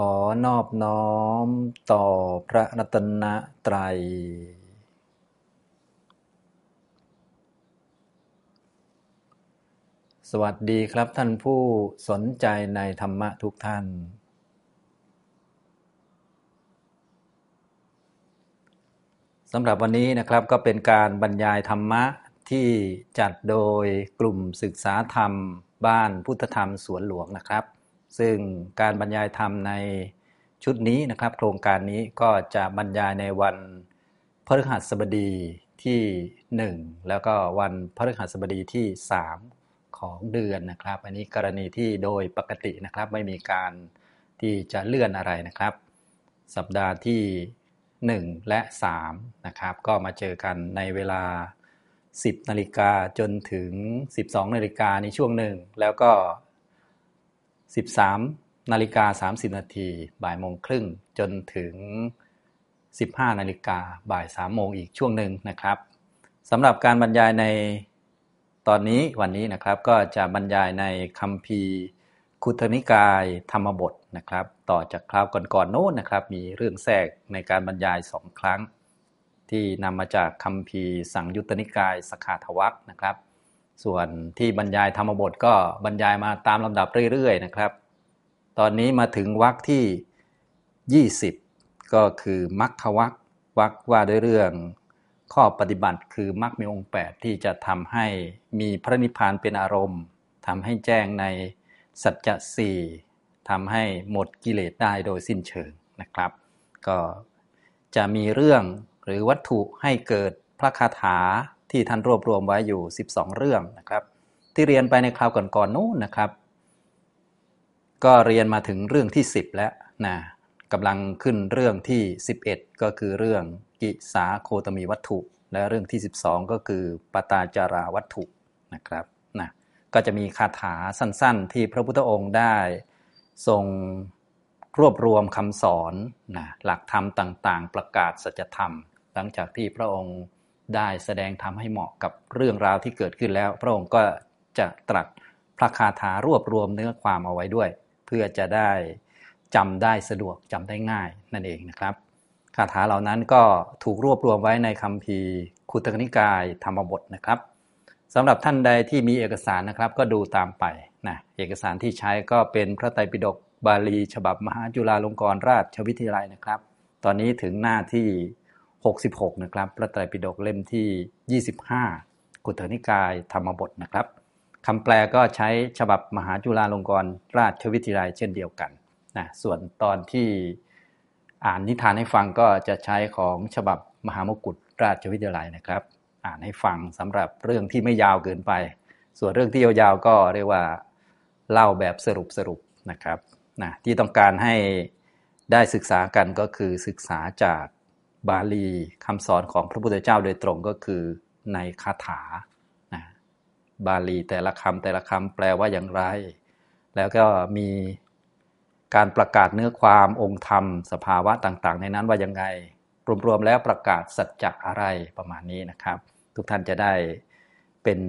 ขอนอบน้อมต่อพระรัตนตรัย สวัสดีครับท่านผู้สนใจในธรรมะทุกท่าน สำหรับวันนี้นะครับก็เป็นการบรรยายธรรมะที่จัดโดยกลุ่มศึกษาธรรมบ้านพุทธธรรมสวนหลวงนะครับ ซึ่งการบรรยายธรรมในชุดนี้นะครับ โครงการนี้ก็จะบรรยายในวันพฤหัสบดีที่ 1 แล้วก็วันพฤหัสบดีที่ 3 ของเดือนนะครับ อันนี้กรณีที่โดยปกตินะครับ ไม่มีการที่จะเลื่อนอะไรนะครับ สัปดาห์ที่ 1 และ 3 นะครับ ก็มาเจอกันในเวลา 10 นาฬิกาจนถึง 12 นาฬิกาในช่วงหนึ่ง แล้วก็ 13 นาฬิกา 30 นาทีบ่ายโมงครึ่งจนถึง 15 นาฬิกาบ่าย 3 โมงอีกช่วงหนึ่งนะครับสำหรับการบรรยายในตอนนี้วันนี้นะครับก็จะบรรยายในคำพีคุตนิกายธรรมบทนะครับ ต่อจากคราวก่อนๆโน้นนะครับ มีเรื่องแทรกในการบรรยายสองครั้ง ที่นำมาจากคำพีสังยุตตนิกายสขาทวักนะครับ ส่วนที่บรรยายธรรมบทก็บรรยายมาตามลำดับเรื่อยๆนะครับ ตอนนี้มาถึงวรรคที่ 20 ก็คือมัคควักวรรคว่าด้วยเรื่องข้อปฏิบัติคือมรรคมีองค์ 8 ที่จะทำให้มีพระนิพพานเป็นอารมณ์ทำให้แจ้งในสัจจะสี่ทำให้หมดกิเลสได้โดยสิ้นเชิงนะครับ ก็จะมีเรื่องหรือวัตถุให้เกิดพระคาถา ที่ท่านรวบรวมไว้อยู่ 12 เรื่องนะครับ ที่เรียนไปในคราวก่อนๆนู้นนะครับ ก็เรียนมาถึงเรื่องที่ 10 แล้วนะกำลังขึ้นเรื่องที่ 11 ก็คือเรื่องกิสาโคตมีวัตถุ และเรื่องที่ 12 ก็คือปตาจาราวัตถุนะครับนะก็จะมีคาถาสั้นๆ ที่พระพุทธองค์ได้ทรงรวบรวมคำสอนนะหลักธรรมต่างๆ ประกาศสัจธรรม หลังจากที่พระองค์ ได้แสดงธรรมให้เหมาะกับเรื่องราวที่เกิดขึ้นแล้ว พระองค์ก็จะตรัสพระคาถารวบรวมเนื้อความเอาไว้ด้วย เพื่อจะได้จำได้สะดวกจำได้ง่ายนั่นเองนะครับคาถาเหล่านั้นก็ถูกรวบรวมไว้ในคำพีคุตกนิกายธรรมบทนะครับสำหรับท่านใดที่มีเอกสารนะครับ ก็ดูตามไปนะเอกสารที่ใช้ก็เป็นพระไตรปิฎกบาลี ฉบับมหาจุฬาลงกรณราชวิทยาลัยนะครับ ตอนนี้ถึงหน้าที่ 66 นะครับ พระไตรปิฎกเล่มที่ 25 กุตนิกายธรรมบทนะครับคำแปลก็ใช้ฉบับมหาจุฬาลงกรณราชวิทยาลัยเช่นเดียวกันนะส่วนตอนที่อ่านนิทานให้ฟังก็จะใช้ของฉบับมหามกุฎราชวิทยาลัยนะครับ อ่านให้ฟังสำหรับเรื่องที่ไม่ยาวเกินไป ส่วนเรื่องที่ยาวๆก็เรียกว่าเล่าแบบสรุปสรุปนะครับนะที่ต้องการให้ได้ศึกษากันก็คือศึกษาจาก บาลีคำสอนของพระพุทธเจ้าโดยตรงก็คือในคาถานะบาลีแต่ละคำแต่ละคำแปลว่าอย่างไร แล้วก็มีการประกาศเนื้อความองค์ธรรม สภาวะต่างๆ ในนั้นว่ายังไง รวมๆแล้วประกาศสัจจะอะไรประมาณนี้นะครับ ทุกท่านจะได้เป็น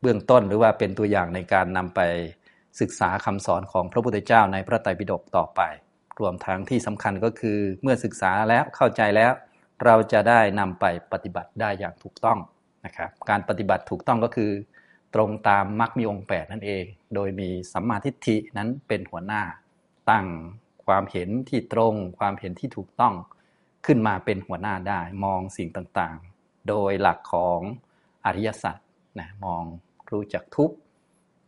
เบื้องต้นหรือว่าเป็นตัวอย่างในการนำไปศึกษาคำสอนของพระพุทธเจ้าในพระไตรปิฎกต่อไป รวมทั้งที่สำคัญก็คือเมื่อศึกษาแล้วเข้าใจแล้ว เราจะได้นำไปปฏิบัติได้อย่างถูกต้องนะครับการปฏิบัติถูกต้องก็คือ ตรงตามมรรคมีองค์ 8 นั่นเอง โดยมีสัมมาทิฏฐินั้นเป็นหัวหน้า ตั้งความเห็นที่ตรง ความเห็นที่ถูกต้องขึ้นมาเป็นหัวหน้าได้ มองสิ่งต่างๆ โดยหลักของอริยสัจนะมองรู้จักทุกข์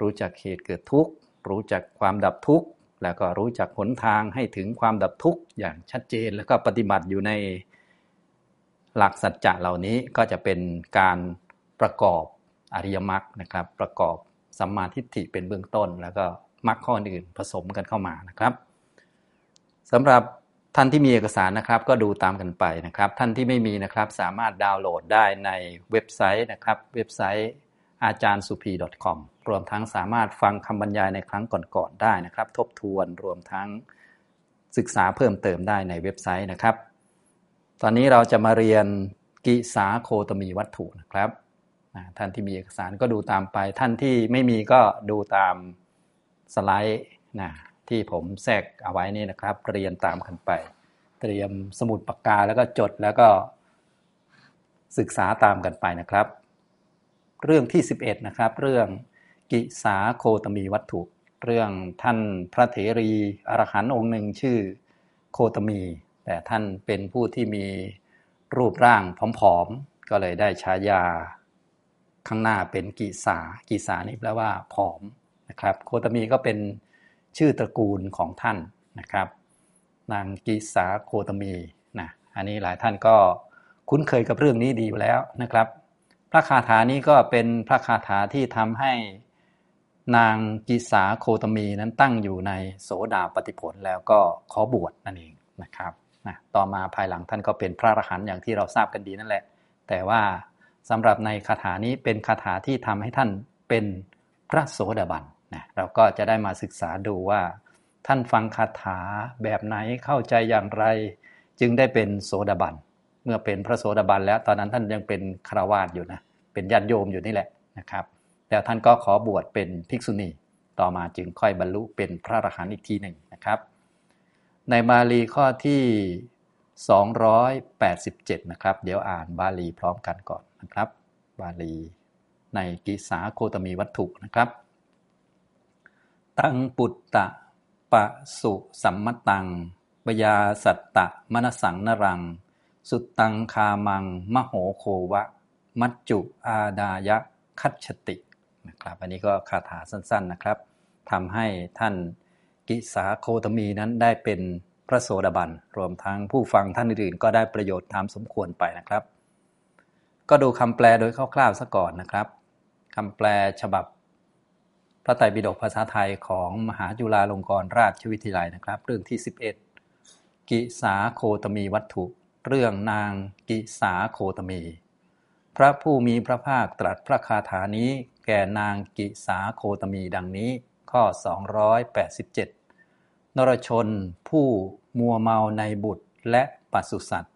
รู้จักเหตุเกิดทุกข์รู้จักความดับทุกข์ แล้วก็รู้จักหนทางให้ถึงความดับทุกข์อย่างชัดเจน แล้วก็ปฏิบัติอยู่ในหลักสัจจะเหล่านี้ก็จะเป็นการประกอบอริยมรรคนะครับ ประกอบสัมมาทิฏฐิเป็นเบื้องต้น แล้วก็มรรคข้ออื่นผสมกันเข้ามานะครับสำหรับท่านที่มีเอกสารนะครับ ก็ดูตามกันไปนะครับ ท่านที่ไม่มีนะครับสามารถดาวน์โหลดได้ในเว็บไซต์นะครับ เว็บไซต์อาจารย์สุพี .com รวมทั้งสามารถฟังคำบรรยายในครั้งก่อนๆได้นะครับ ทบทวนรวมทั้งศึกษาเพิ่มเติมได้ในเว็บไซต์นะครับ ตอนนี้เราจะมาเรียนกิสาโคตมีวัตถุนะครับท่านที่มีเอกสารก็ดูตามไป ท่านที่ไม่มีก็ดูตามสไลด์นะที่ผมแทรกเอาไว้นี่นะครับ เรียนตามกันไป เตรียมสมุดปากกาแล้วก็จดแล้วก็ศึกษาตามกันไปนะครับ เรื่องที่ 11 นะครับ เรื่อง กิสาโคตมีวัตถุ เรื่องท่านพระเถรีอรหันต์องค์หนึ่งชื่อโคตมี แต่ท่านเป็นผู้ที่มีรูปร่างผอมๆ ก็เลยได้ฉายาข้างหน้าเป็นกิสากิสานี่แปลว่าผอมนะครับ โคตมีก็เป็นชื่อตระกูลของท่านนะครับ นางกิสาโคตมีนะอันนี้หลายท่านก็คุ้นเคยกับเรื่องนี้ดีอยู่แล้วนะครับ พระคาถานี้ก็เป็นพระคาถาที่ทำให้ นางกิสาโคตมีนั้นตั้งอยู่ในโสดาปฏิผลแล้วก็ขอบวชนั่นเองนะครับนะต่อมาภายหลังท่านก็เป็นพระอรหันต์อย่างที่เราทราบกันดีนั่นแหละ แต่ว่าสำหรับในคาถานี้เป็นคาถาที่ทำให้ท่านเป็นพระโสดาบันนะเราก็จะได้มาศึกษาดูว่า ท่านฟังคาถาแบบไหนเข้าใจอย่างไร จึงได้เป็นโสดาบันเมื่อเป็นพระโสดาบันแล้วตอนนั้นท่านยังเป็นคาวาสอยู่นะเป็นญาติโยมอยู่นี่แหละนะครับ แล้วท่านก็ขอบวชเป็นภิกษุณี ต่อมาจึงค่อยบรรลุเป็นพระอรหันต์อีกทีหนึ่งนะครับ ในบาลีข้อที่ 287 นะครับ เดี๋ยวอ่านบาลีพร้อมกันก่อนนะครับ บาลีในกิสาโคตมีวัตถุนะครับ ตังปุตตะปะสุสัมมตังปยาสัตตะมนสังนรัง สุตตังคามัง มโหโควะ มัจจุอาดายะคัจฉติ นะครับ อันนี้ก็คาถาสั้นๆนะครับทำให้ท่านกิสาโคตมีนั้นได้เป็นพระโสดาบัน รวมทั้งผู้ฟังท่านอื่นๆ ก็ได้ประโยชน์ตามสมควรไปนะครับ ก็ดูคำแปลโดยคร่าวๆซะก่อนนะครับคำแปลฉบับพระไตรปิฎกภาษาไทยของมหาจุฬาลงกรณราชวิทยาลัยนะครับ เรื่องที่ 11 กิสาโคตมีวัตถุ เรื่องนางกิสาโคตมี พระผู้มีพระภาคตรัสพระคาถานี้ ก่นางกิสาโคตมีดังนี้ข้อ 287 นรชนผู้มัวเมาในบุตรและปัสสุสัตว์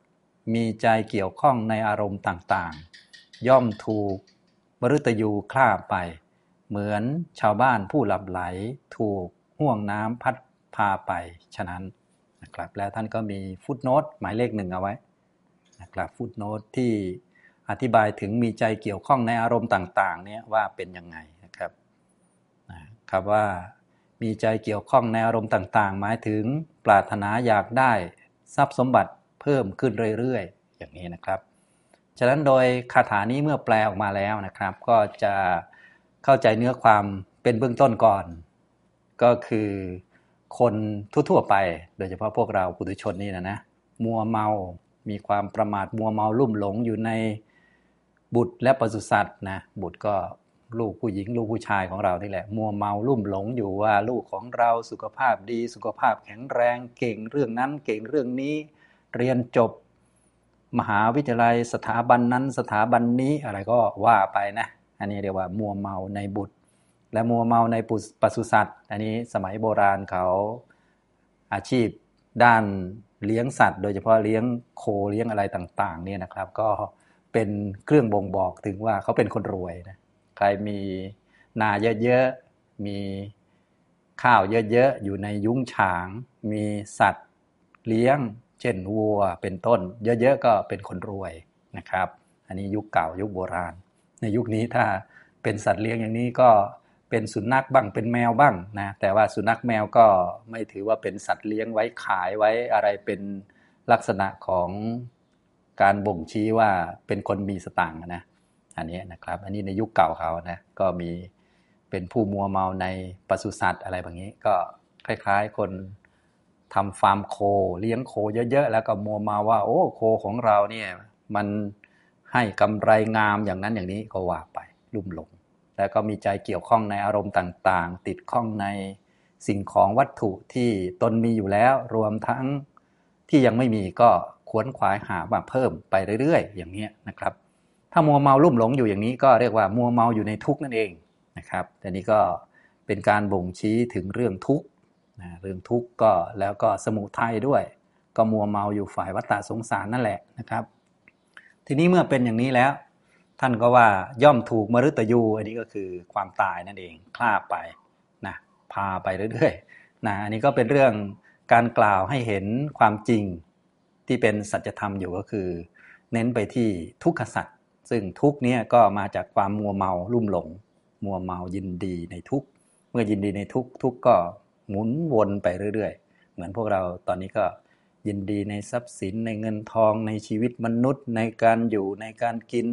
มีใจเกี่ยวข้องในอารมณ์ต่างๆ ย่อมถูกมฤตยูคล่าไป เหมือนชาวบ้านผู้หลับไหลถูกห่วงน้ำพัดพาไป ฉะนั้นนะครับแล้วท่านก็มีฟุตโนตหมายเลขหนึ่งเอาไว้นะครับฟุตโนตที่ อธิบายถึงมีใจเกี่ยวข้องในอารมณ์ต่างๆเนี่ยว่าเป็นยังไงนะครับนะครับว่ามีใจเกี่ยวข้องในอารมณ์ต่าง ๆ หมายถึงปรารถนาอยากได้ทรัพย์สมบัติเพิ่มขึ้นเรื่อยๆ อย่างนี้นะครับ ฉะนั้นโดยคาถานี้เมื่อแปลออกมาแล้วนะครับ ก็จะเข้าใจเนื้อความเป็นเบื้องต้นก่อน ก็คือคนทั่วๆไป โดยเฉพาะพวกเราปุถุชนนี่นะนะมัวเมา มีความประมาทมัวเมาลุ่มหลงอยู่ใน บุตรและปศุสัตว์นะบุตรก็ลูกผู้หญิงลูกผู้ชายของเรานี่แหละ มัวเมาลุ่มหลงอยู่ว่าลูกของเราสุขภาพดี สุขภาพแข็งแรงเก่งเรื่องนั้นเก่งเรื่องนี้ เรียนจบ มหาวิทยาลัยสถาบันนั้นสถาบันนี้อะไรก็ว่าไปนะ อันนี้เรียกว่ามัวเมาในบุตร และมัวเมาในปศุสัตว์ อันนี้สมัยโบราณเขาอาชีพด้านเลี้ยงสัตว์ โดยเฉพาะเลี้ยงโคเลี้ยงอะไรต่างๆเนี่ยนะครับ ก็ เป็นเครื่องบ่งบอกถึงว่าเขาเป็นคนรวยนะใครมีนาเยอะๆ มีข้าวเยอะๆ อยู่ในยุ้งฉาง มีสัตว์เลี้ยง เช่นวัวเป็นต้น เยอะๆ ก็เป็นคนรวยนะครับ อันนี้ยุคเก่ายุคโบราณ ในยุคนี้ถ้าเป็นสัตว์เลี้ยงอย่างนี้ก็เป็นสุนัขบ้างเป็นแมวบ้างนะแต่ว่าสุนัขแมวก็ไม่ถือว่าเป็นสัตว์เลี้ยงไว้ขายไว้อะไรเป็นลักษณะของ การบ่งชี้ว่าเป็นคนมีสตางค์นะอันนี้นะครับ อันนี้ในยุคเก่าเขานะก็มีเป็นผู้มัวเมาในปศุสัตว์อะไรแบบนี้ ก็คล้าย ๆ คนทำฟาร์มโค เลี้ยงโคเยอะๆแล้วก็มัวเมาว่า โอ้โคของเราเนี่ยมันให้กำไรงามอย่างนั้นอย่างนี้ก็ว่าไปลุ่มหลง แล้วก็มีใจเกี่ยวข้องในอารมณ์ต่างๆ ติดข้องในสิ่งของวัตถุที่ตนมีอยู่แล้ว รวมทั้งที่ยังไม่มีก็ ขวนขวายหามาเพิ่มไปเรื่อยๆ อย่างนี้นะครับ ถ้ามัวเมาลุ่มหลงอยู่อย่างนี้ก็เรียกว่ามัวเมาอยู่ในทุกข์นั่นเองนะครับแต่นี้ก็เป็นการบ่งชี้ถึงเรื่องทุกข์นะเรื่องทุกข์ก็แล้วก็สมุทัยด้วย ก็มัวเมาอยู่ฝ่ายวัฏฏะสงสารนั่นแหละนะครับ ทีนี้เมื่อเป็นอย่างนี้แล้ว ท่านก็ว่าย่อมถูกมฤตยูอันนี้ก็คือความตายนั่นเองคลาบไปนะพาไปเรื่อยๆนะอันนี้ก็เป็นเรื่องการกล่าวให้เห็นความจริง ที่เป็นสัจธรรมอยู่ก็คือ เน้นไปที่ทุกขสัจซึ่งทุกเนี้ก็มาจากความมัวเมาลุ่มหลง มัวเมายินดีในทุกเมื่อยินดีในทุกทุกก็หมุนวนไปเรื่อย ๆ เหมือนพวกเราตอนนี้ก็ยินดีในทรัพย์สินในเงินทองในชีวิตมนุษย์ ในการอยู่ในการกิน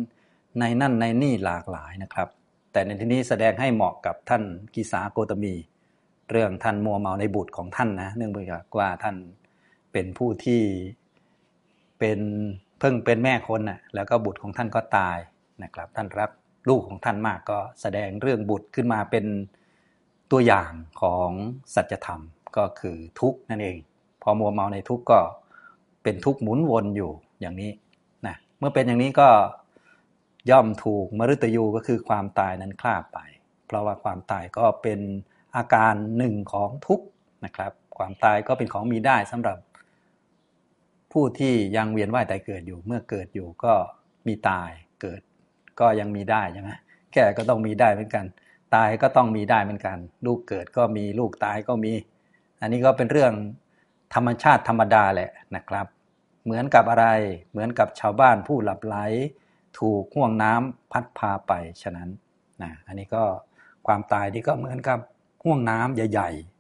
ในนั่นในนี่หลากหลายนะครับ แต่ในที่นี้แสดงให้เหมาะกับท่านกิสาโกตมี เรื่องท่านมัวเมาในบุตรของท่านนะเนื่องจากว่าท่านเป็นผู้ที่ เป็นเพิ่งเป็นแม่คนนะ่ะแล้วก็บุตรของท่านก็ตายนะครับ ท่านรักลูกของท่านมากก็แสดงเรื่องบุตรขึ้นมาเป็นตัวอย่างของสัจธรรมก็คือทุกข์นั่นเอง พอมัวเมาในทุกข์ก็เป็นทุกข์หมุนวนอยู่อย่างนี้นะเมื่อเป็นอย่างนี้ก็ย่อมถูกมฤตยูก็คือความตายนั้นคลาบไป เพราะว่าความตายก็เป็นอาการหนึ่งของทุกข์นะครับ ความตายก็เป็นของมีได้สำหรับ ผู้ที่ยังเวียนว่ายตายเกิดอยู่ เมื่อเกิดอยู่ก็มีตายเกิด ก็ยังมีได้ใช่ไหมแก่ก็ต้องมีได้เหมือนกัน ตายก็ต้องมีได้เหมือนกัน ลูกเกิดก็มีลูกตายก็มี อันนี้ก็เป็นเรื่องธรรมชาติธรรมดาแหละนะครับ เหมือนกับอะไรเหมือนกับชาวบ้านผู้หลับไหล ถูกห่วงน้ำพัดพาไปฉะนั้นนะอันนี้ก็ความตายที่ก็เหมือนกับห่วงน้ำใหญ่ๆ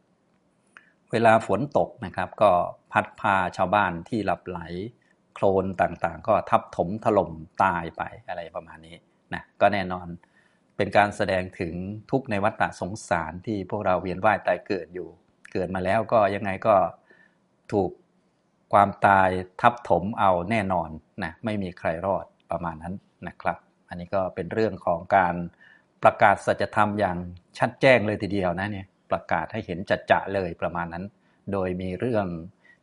เวลาฝนตกนะครับ ก็พัดพาชาวบ้านที่หลับไหลโคลนต่างๆ ก็ทับถมถล่มตายไปอะไรประมาณนี้นะก็แน่นอนเป็นการแสดงถึงทุกในวัฏฏะสงสารที่พวกเราเวียนว่ายตายเกิดอยู่ เกิดมาแล้วก็ยังไงก็ถูกความตายทับถมเอาแน่นอนนะไม่มีใครรอดประมาณนั้นนะครับ อันนี้ก็เป็นเรื่องของการประกาศสัจธรรมอย่างชัดแจ้งเลยทีเดียวนะเนี่ย ประกาศให้เห็นจัดจะเลยประมาณนั้น โดยมีเรื่อง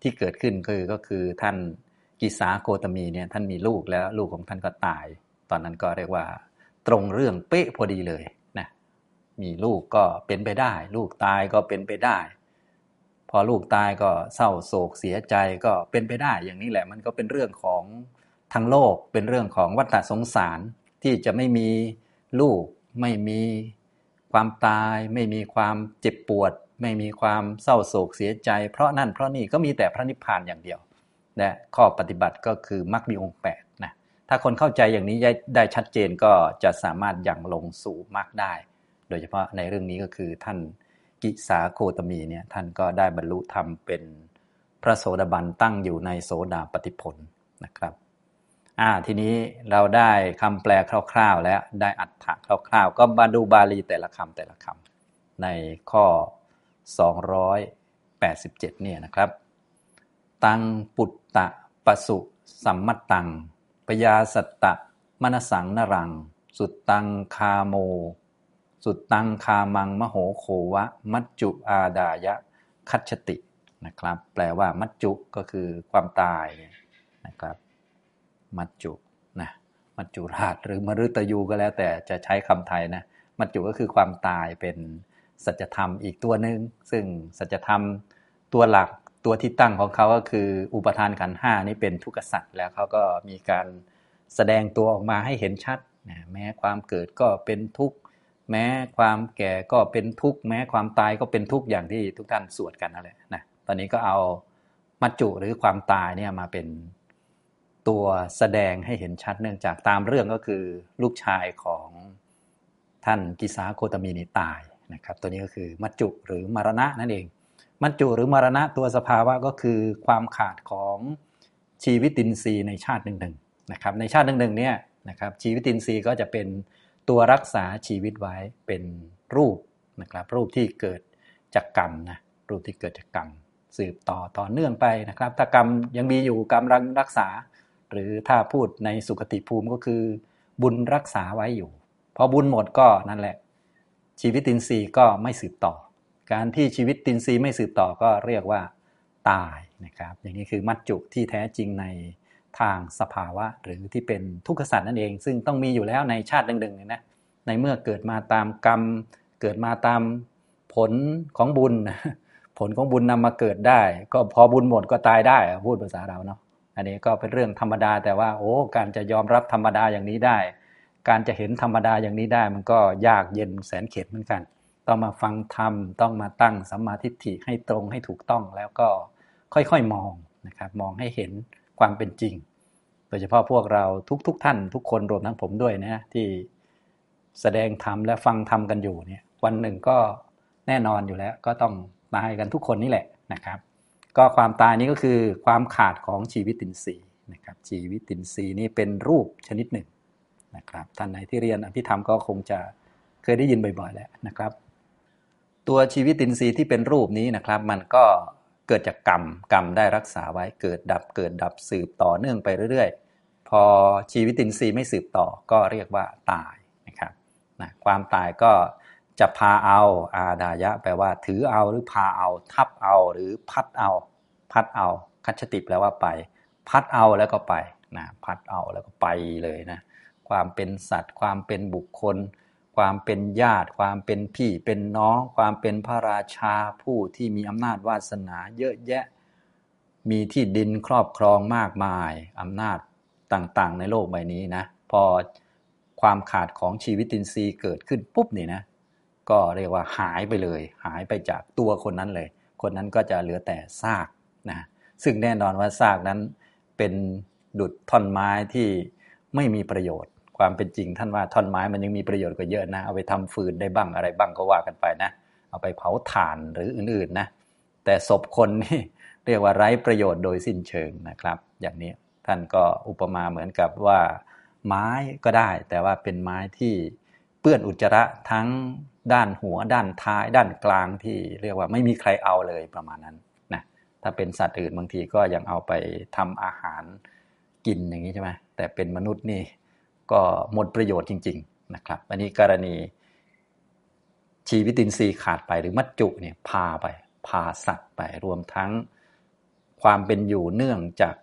ที่เกิดขึ้นคือก็คือท่านกิสาโกตมีเนี่ยท่านมีลูกแล้วลูกของท่านก็ตาย ตอนนั้นก็เรียกว่า ตรงเรื่องเป๊ะพอดีเลยนะมีลูกก็เป็นไปได้ ลูกตายก็เป็นไปได้ พอลูกตายก็เศร้าโศกเสียใจก็เป็นไปได้ อย่างนี้แหละมันก็เป็นเรื่องของทางโลกเป็นเรื่องของวัฏสงสารที่จะไม่มีลูกไม่มี ความตาย ไม่มีความเจ็บปวด ไม่มีความเศร้าโศกเสียใจ เพราะนั่นเพราะนี่ก็มีแต่พระนิพพานอย่างเดียวและข้อปฏิบัติก็คือมรรคมีองค์แปดนะถ้าคนเข้าใจอย่างนี้ได้ชัดเจนก็จะสามารถยังลงสู่มรรคได้ โดยเฉพาะในเรื่องนี้ก็คือท่านกิสาโคตมีเนี่ยท่านก็ได้บรรลุธรรมเป็นพระโสดาบันตั้งอยู่ในโสดาปฏิผลนะครับ อ่าทีนี้เราได้คำแปลคร่าว ๆ แล้วได้อัฏฐะคร่าว ๆ ก็มาดูบาลีแต่ละคำแต่ละคำในข้อ 287เนี่ยนะครับ ตังปุตตะปสุสัมมตังปยาสัตตะมนสังนรัง สุตตังคาโม สุดตังคามังมโหโควะ มัจจุอาดายะคัจตินะครับ แปลว่ามัจจุก็คือความตายนะครับ มัจจุนะมัจจุราชหรือมฤตยูก็แล้ว แต่จะใช้คำไทยนะมัจจุก็คือความตายเป็นสัจธรรมอีกตัวหนึ่งซึ่งสัจธรรมตัวหลักตัวที่ตั้งของเขาก็คืออุปทานขันห้านี่เป็นทุกขสัตว์แล้วเขาก็มีการแสดงตัวออกมาให้เห็นชัดนะแม้ความเกิดก็เป็นทุกข์แม้ความแก่ก็เป็นทุกข์แม้ความตายก็เป็นทุกข์อย่างที่ทุกท่านสวดกันนั่นแหละนะตอนนี้ก็เอามัจจุหรือความตายเนี่ยมาเป็น ตัวแสดงให้เห็นชัดเนื่องจากตามเรื่องก็คือลูกชายของท่านกิสาโคตมีนีตายนะครับ ตัวนี้ก็คือมัจจุหรือมรณะนั่นเอง มัจจุหรือมรณะตัวสภาวะก็คือความขาดของชีวิตินทรีย์ในชาติหนึ่งๆนะครับ ในชาติหนึ่งๆเนี่ยนะครับชีวิตินทรีย์ก็จะเป็นตัวรักษาชีวิตไว้เป็นรูปนะครับ รูปที่เกิดจากกรรมนะรูปที่เกิดจากกรรมสืบต่อต่อเนื่องไปนะครับ ถ้ากรรมยังมีอยู่กรรมรังรักษา หรือถ้าพูดในสุคติภูมิก็คือ บุญรักษาไว้อยู่พอบุญหมดก็นั่นแหละ ชีวิตตินรีก็ไม่สืบต่อ การที่ชีวิตตินรีไม่สืบต่อก็เรียกว่า ตายนะครับ อย่างนี้คือมัจจุที่แท้จริงในทางสภาวะ หรือที่เป็นทุกขสัตว์นั่นเอง ซึ่งต้องมีอยู่แล้วในชาติหนึ่งๆนะในเมื่อเกิดมาตามกรรม เกิดมาตามผลของบุญ ผลของบุญนำมาเกิดได้ ก็พอบุญหมดก็ตายได้พูดภาษาเราเนาะ อันนี้ก็เป็นเรื่องธรรมดา แต่ว่าโอ้การจะยอมรับธรรมดาอย่างนี้ได้ การจะเห็นธรรมดาอย่างนี้ได้ มันก็ยากเย็นแสนเข็ดเหมือนกัน ต้องมาฟังธรรมต้องมาตั้งสัมมาทิฏฐิให้ตรงให้ถูกต้องแล้วก็ค่อยๆมองนะครับมองให้เห็นความเป็นจริง โดยเฉพาะพวกเราทุกๆทท่าน ทุกคนรวมทั้งผมด้วยนะที่แสดงธรรมและฟังธรรมกันอยู่เนี่ยวันหนึ่งก็แน่นอนอยู่แล้ว ก็ต้องตายกันทุกคนนี่แหละนะครับ ก็ความตายนี้ก็คือความขาดของชีวิตินทรีย์นะครับชีวิตินทรีย์นี้เป็นรูปชนิดหนึ่งนะครับท่านไหนที่เรียนอภิธรรมก็คงจะเคยได้ยินบ่อยๆแล้วนะครับ ตัวชีวิตินทรีย์ที่เป็นรูปนี้นะครับมันก็เกิดจากกรรมกรรมได้รักษาไว้เกิดดับเกิดดับสืบต่อเนื่องไปเรื่อยๆ พอชีวิตินทรีย์ไม่สืบต่อก็เรียกว่าตายนะครับนะความตายก็จะพาเอาอาดายะ แปลว่าถือเอาหรือพาเอา ทับเอาหรือพัดเอา พัดเอาคัจติแปลว่าไป พัดเอาแล้วก็ไปนะพัดเอาแล้วก็ไปเลยนะความเป็นสัตว์ ความเป็นบุคคล ความเป็นญาติ ความเป็นพี่เป็นน้อง ความเป็นพระราชาผู้ที่มีอำนาจวาสนาเยอะแยะ มีที่ดินครอบครองมากมายอำนาจต่างๆ ในโลกใบนี้นะพอความขาดของชีวิตินทรีย์เกิดขึ้นปุ๊บเนี่ยนะก็เรียกว่าหายไปเลย หายไปจากตัวคนนั้นเลย คนนั้นก็จะเหลือแต่ซาก นะซึ่งแน่นอนว่าซากนั้นเป็นดุดท่อนไม้ที่ไม่มีประโยชน์ ความเป็นจริงท่านว่าท่อนไม้มันยังมีประโยชน์กว่าเยอะนะเอาไปทำฟืนได้บ้างอะไรบ้างก็ว่ากันไปนะ เอาไปเผาถ่านหรืออื่นๆนะแต่ศพคนนี่เรียกว่าไร้ประโยชน์โดยสิ้นเชิงนะครับ อย่างนี้ท่านก็อุปมาเหมือนกับว่าไม้ก็ได้ แต่ว่าเป็นไม้ที่เปื้อนอุจจาระทั้งด้านหัวด้านท้ายด้านกลางที่เรียกว่าไม่มีใครเอาเลยประมาณนั้น ถ้าเป็นสัตว์อื่นบางทีก็ยังเอาไปทำอาหารกินอย่างนี้ใช่ไหมแต่เป็นมนุษย์นี่ก็หมดประโยชน์จริง ๆ นะครับ อันนี้กรณี ชีวิตินทรีย์ขาดไปหรือมัจจุเนี่ยพาไป พาสัตว์ไปรวมทั้งความเป็นอยู่เนื่องจาก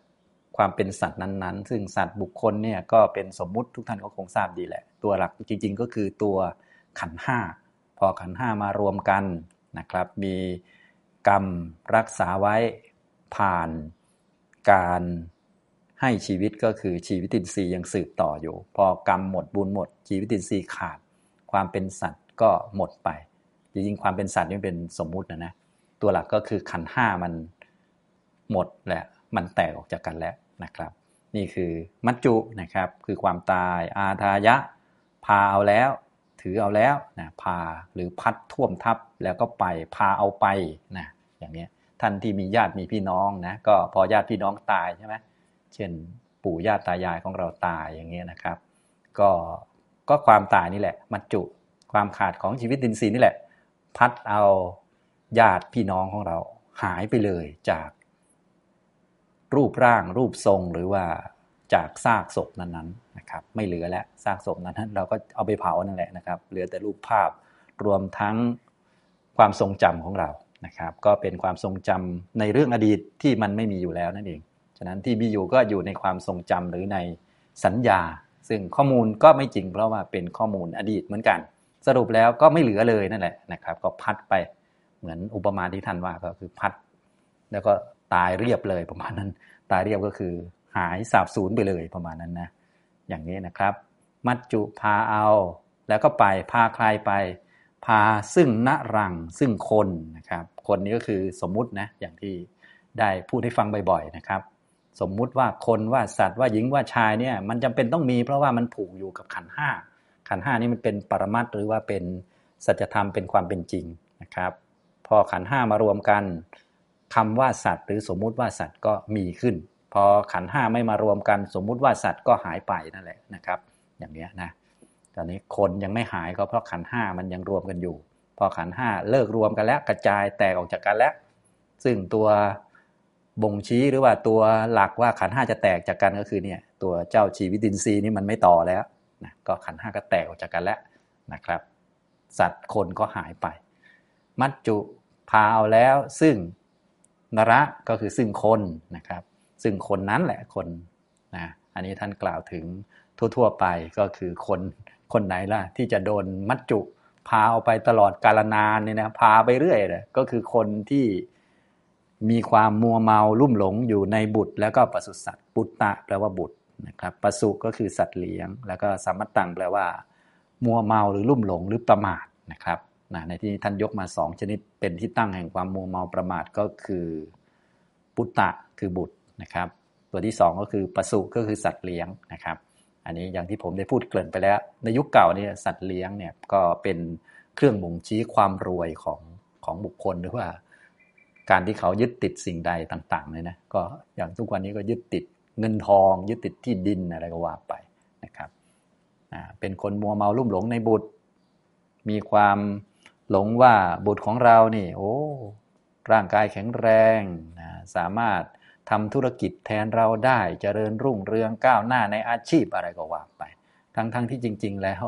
ความเป็นสัตว์นั้นๆ ซึ่งสัตว์บุคคลเนี่ยก็เป็นสมมุติทุกท่านก็คงทราบดีแหละ ตัวหลักจริง ๆ ก็คือตัวขันห้าพอขันห้ามารวมกันนะครับ มี กรรมรักษาไว้ผ่านการให้ชีวิตก็คือชีวิตินทรีย์ยังสืบต่ออยู่ พอกรรมหมดบุญหมด ชีวิตินทรีย์ขาด ความเป็นสัตว์ก็หมดไป จริงๆความเป็นสัตว์นี่เป็นสมมุตินะนะตัวหลักก็คือขันห้ามันหมดแหละมันแตกออกจากกันแล้วนะครับ นี่คือมัจจุนะครับคือความตายอาทายะ พาเอาแล้ว ถือเอาแล้วนะพาหรือพัดท่วมทับแล้วก็ไปพาเอาไปนะ อย่างนี้ท่านที่มีญาติมีพี่น้องนะก็พอญาติพี่น้องตายใช่ไหมเช่นปู่ญาติตายายของเราตายอย่างเงี้ยนะครับ ก็ก็ความตายนี่แหละ มัจจุความขาดของชีวิตดินทรีย์นี่แหละ พัดเอาญาติพี่น้องของเราหายไปเลยจากรูปร่างรูปทรงหรือว่าจากซากศพนั้นๆนะครับ ไม่เหลือแล้วซากศพนั้นเราก็เอาไปเผานั่นแหละนะครับ เหลือแต่รูปภาพรวมทั้งความทรงจำของเรา นะครับ ก็เป็นความทรงจำในเรื่องอดีตที่มันไม่มีอยู่แล้วนั่นเอง ฉะนั้นที่มีอยู่ก็อยู่ในความทรงจำหรือในสัญญา ซึ่งข้อมูลก็ไม่จริงเพราะว่าเป็นข้อมูลอดีตเหมือนกัน สรุปแล้วก็ไม่เหลือเลยนั่นแหละนะครับ ก็พัดไปเหมือนอุปมาที่ท่านว่าก็คือพัด แล้วก็ตายเรียบเลยประมาณนั้น ตายเรียบก็คือหายสาบสูญไปเลยประมาณนั้นนะอย่างนี้นะครับ มัจจุพาเอา แล้วก็ไปพาใครไป พาซึ่งณรังซึ่งคนนะครับคนนี้ก็คือสมมุตินะอย่างที่ได้พูดให้ฟังบ่อยๆนะครับ สมมุติว่าคนว่าสัตว์ว่าหญิงว่าชายเนี่ยมันจำเป็นต้องมีเพราะว่ามันผูกอยู่กับขันห้าขันห้านี้มันเป็นปรมัตหรือว่าเป็นสัจธรรมเป็นความเป็นจริงนะครับ พอขันห้ามารวมกันคำว่าสัตว์ หรือสมมุติว่าสัตว์ก็มีขึ้น พอขันห้าไม่มารวมกัน สมมุติว่าสัตว์ก็หายไปนั่นแหละนะครับ อย่างนี้นะ ตอนนี้คนยังไม่หายก็เพราะขันห้ามันยังรวมกันอยู่ พอขันห้าเลิกรวมกันแล้วกระจายแตกออกจากกันแล้ว ซึ่งตัวบ่งชี้หรือว่าตัวหลักว่าขันห้าจะแตกจากกันก็คือเนี่ยตัวเจ้าชีวิตินทรีย์นี่มันไม่ต่อแล้วนะก็ขันห้าก็แตกออกจากกันแล้วนะครับ สัตว์คนก็หายไป มัจจุพาเอาแล้วซึ่งนระก็คือซึ่งคนนะครับ ซึ่งคนนั้นแหละคนนะอันนี้ท่านกล่าวถึงทั่ว ๆ ไปก็คือคน คนไหนล่ะ ที่จะโดนมัจจุพาเอาไปตลอดกาลนานเนี่ยนะพาไปเรื่อยเลยก็คือคนที่มีความมัวเมาลุ่มหลงอยู่ในบุตร แล้วก็ปศุสัตว์ปุตตะแปลว่าบุตรนะครับปศุก็คือสัตว์เลี้ยง แล้วก็สัมมตังแปลว่า มัวเมาหรือลุ่มหลงหรือประมาทนะครับนะในที่ท่านยกมาสองชนิดเป็นที่ตั้งแห่งความมัวเมาประมาทก็คือปุตตะคือบุตรนะครับ ตัวที่สองก็คือปสุก็คือสัตว์เลี้ยงนะครับ อันนี้อย่างที่ผมได้พูดเกริ่นไปแล้ว ในยุคเก่าเนี่ยสัตว์เลี้ยงเนี่ยก็เป็นเครื่องบ่งชี้ความรวยของของบุคคลหรือว่า การที่เขายึดติดสิ่งใดต่างๆเลยนะก็อย่างทุกวันนี้ก็ยึดติดเงินทอง ยึดติดที่ดินอะไรก็ว่าไปนะครับเป็นคนมัวเมาลุ่มหลงในบุตร มีความหลงว่าบุตรของเรานี่ โอ้ร่างกายแข็งแรงนะสามารถ ทำธุรกิจแทนเราได้จเจริญรุ่งเรืองก้าวหน้าในอาชีพอะไรก็ว่าไป ทั้งๆทที่จริง ๆ แล้ว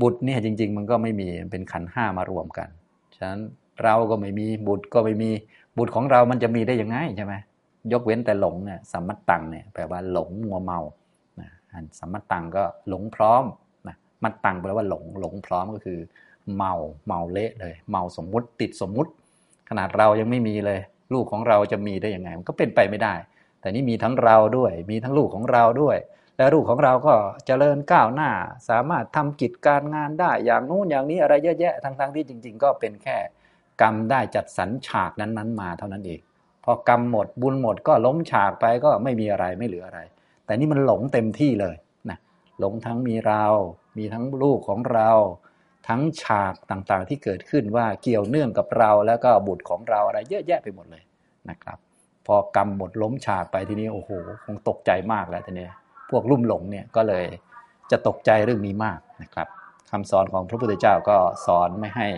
บุตรเนี่ยจริง ๆ มันก็ไม่มีเป็นขันห้ามารวมกัน ฉะนั้นเราก็ไม่มีบุตรก็ไม่มีบุตรของเรามันจะมีได้ยังไงใช่ไหมยกเว้นแต่หลงเนี่ยสัมมัตตังเนี่ยแปลว่าหลงมัวเมานะสัมมัตตังก็หลงพร้อมนะมัตตังแปลว่าหลงหลงพร้อมก็คือ เมาเมาเละเลย เมาสมมุติติดสมมุติ ขนาดเรายังไม่มีเลย ลูกของเราจะมีได้ยังไง มันก็เป็นไปไม่ได้ แต่นี่มีทั้งเราด้วย มีทั้งลูกของเราด้วย และลูกของเราก็เจริญก้าวหน้า สามารถทำกิจการงานได้ อย่างนู้นอย่างนี้อะไรเยอะแยะทั้งๆทที่จริง ๆ ก็เป็นแค่กรรมได้จัดสรรฉากนั้นๆ มาเท่านั้นเองพอกรรมหมดบุญหมดก็ล้มฉากไปก็ไม่มีอะไรไม่เหลืออะไร แต่นี่มันหลงเต็มที่เลยนะหลงทั้งมีเรา มีทั้งลูกของเรา ทั้งฉากต่างๆที่เกิดขึ้นว่าเกี่ยวเนื่องกับเราแล้วก็บุตรของเราอะไรเยอะแยะไปหมดเลยนะครับ พอกรรมหมดล้มฉากไปทีนี้โอ้โหคงตกใจมากแล้วทีนี้พวกลุ่มหลงเนี่ยก็เลยจะตกใจเรื่องนี้มากนะครับคำสอนของพระพุทธเจ้าก็สอนไม่ให้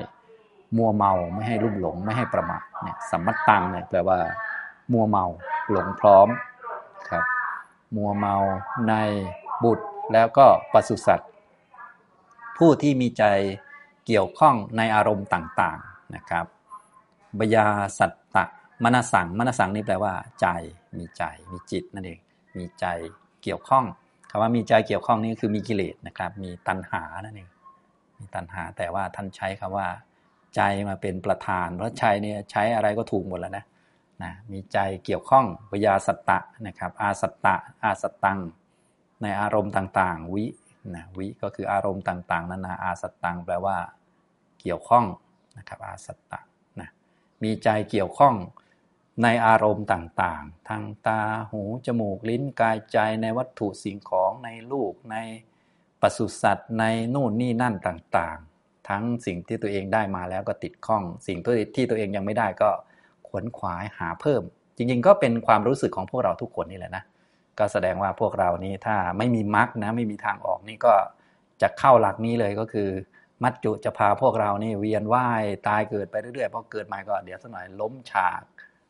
มัวเมาไม่ให้ลุ่มหลงไม่ให้ประมาทเนี่ยสัมมัตตังเนี่ยแปลว่า มัวเมาหลงพร้อมครับ มัวเมาในบุตรแล้วก็ปศุสัตว์ ผู้ที่มีใจเกี่ยวข้องในอารมณ์ต่างๆนะครับบยาสัตตะมนสังมนสังนี่แปลว่า ใจมีใจ มีจิตนั่นเองมีใจเกี่ยวข้องคำว่ามีใจเกี่ยวข้องนี่คือมีกิเลสนะครับ มีตัณหานั่นเองมีตัณหาแต่ว่าท่านใช้คำว่า ใจมาเป็นประธาน เพราะใจเนี่ยใช้อะไรก็ถูกหมดแล้วนะนะมีใจเกี่ยวข้องวิยาสัตตะนะครับอาสัตตะอาสตัง ในอารมณ์ต่างๆ วิ นะวิก็คืออารมณ์ต่าง ๆนั้นนะอาสัตตังแปลว่าเกี่ยวข้องนะครับอาสัตตะนะมีใจเกี่ยวข้องในอารมณ์ต่างๆ ทางตาหูจมูกลิ้นกายใจในวัตถุสิ่งของในลูกในปศุสัตว์ในนู่นนี่นั่นต่างๆ ทั้งสิ่งที่ตัวเองได้มาแล้วก็ติดข้อง สิ่งที่ตัวเองยังไม่ได้ก็ขวนขวายหาเพิ่ม จริงๆ ก็เป็นความรู้สึกของพวกเราทุกคนนี่แหละนะ ก็แสดงว่าพวกเรานี้ถ้าไม่มีมรรคนะไม่มีทางออกนี่ก็จะเข้าหลักนี้เลยก็คือ มัจจุจะพาพวกเรานี่เวียนว่ายตายเกิดไปเรื่อยๆพอเกิดใหม่ก็เดี๋ยวสักหน่อยล้มฉาก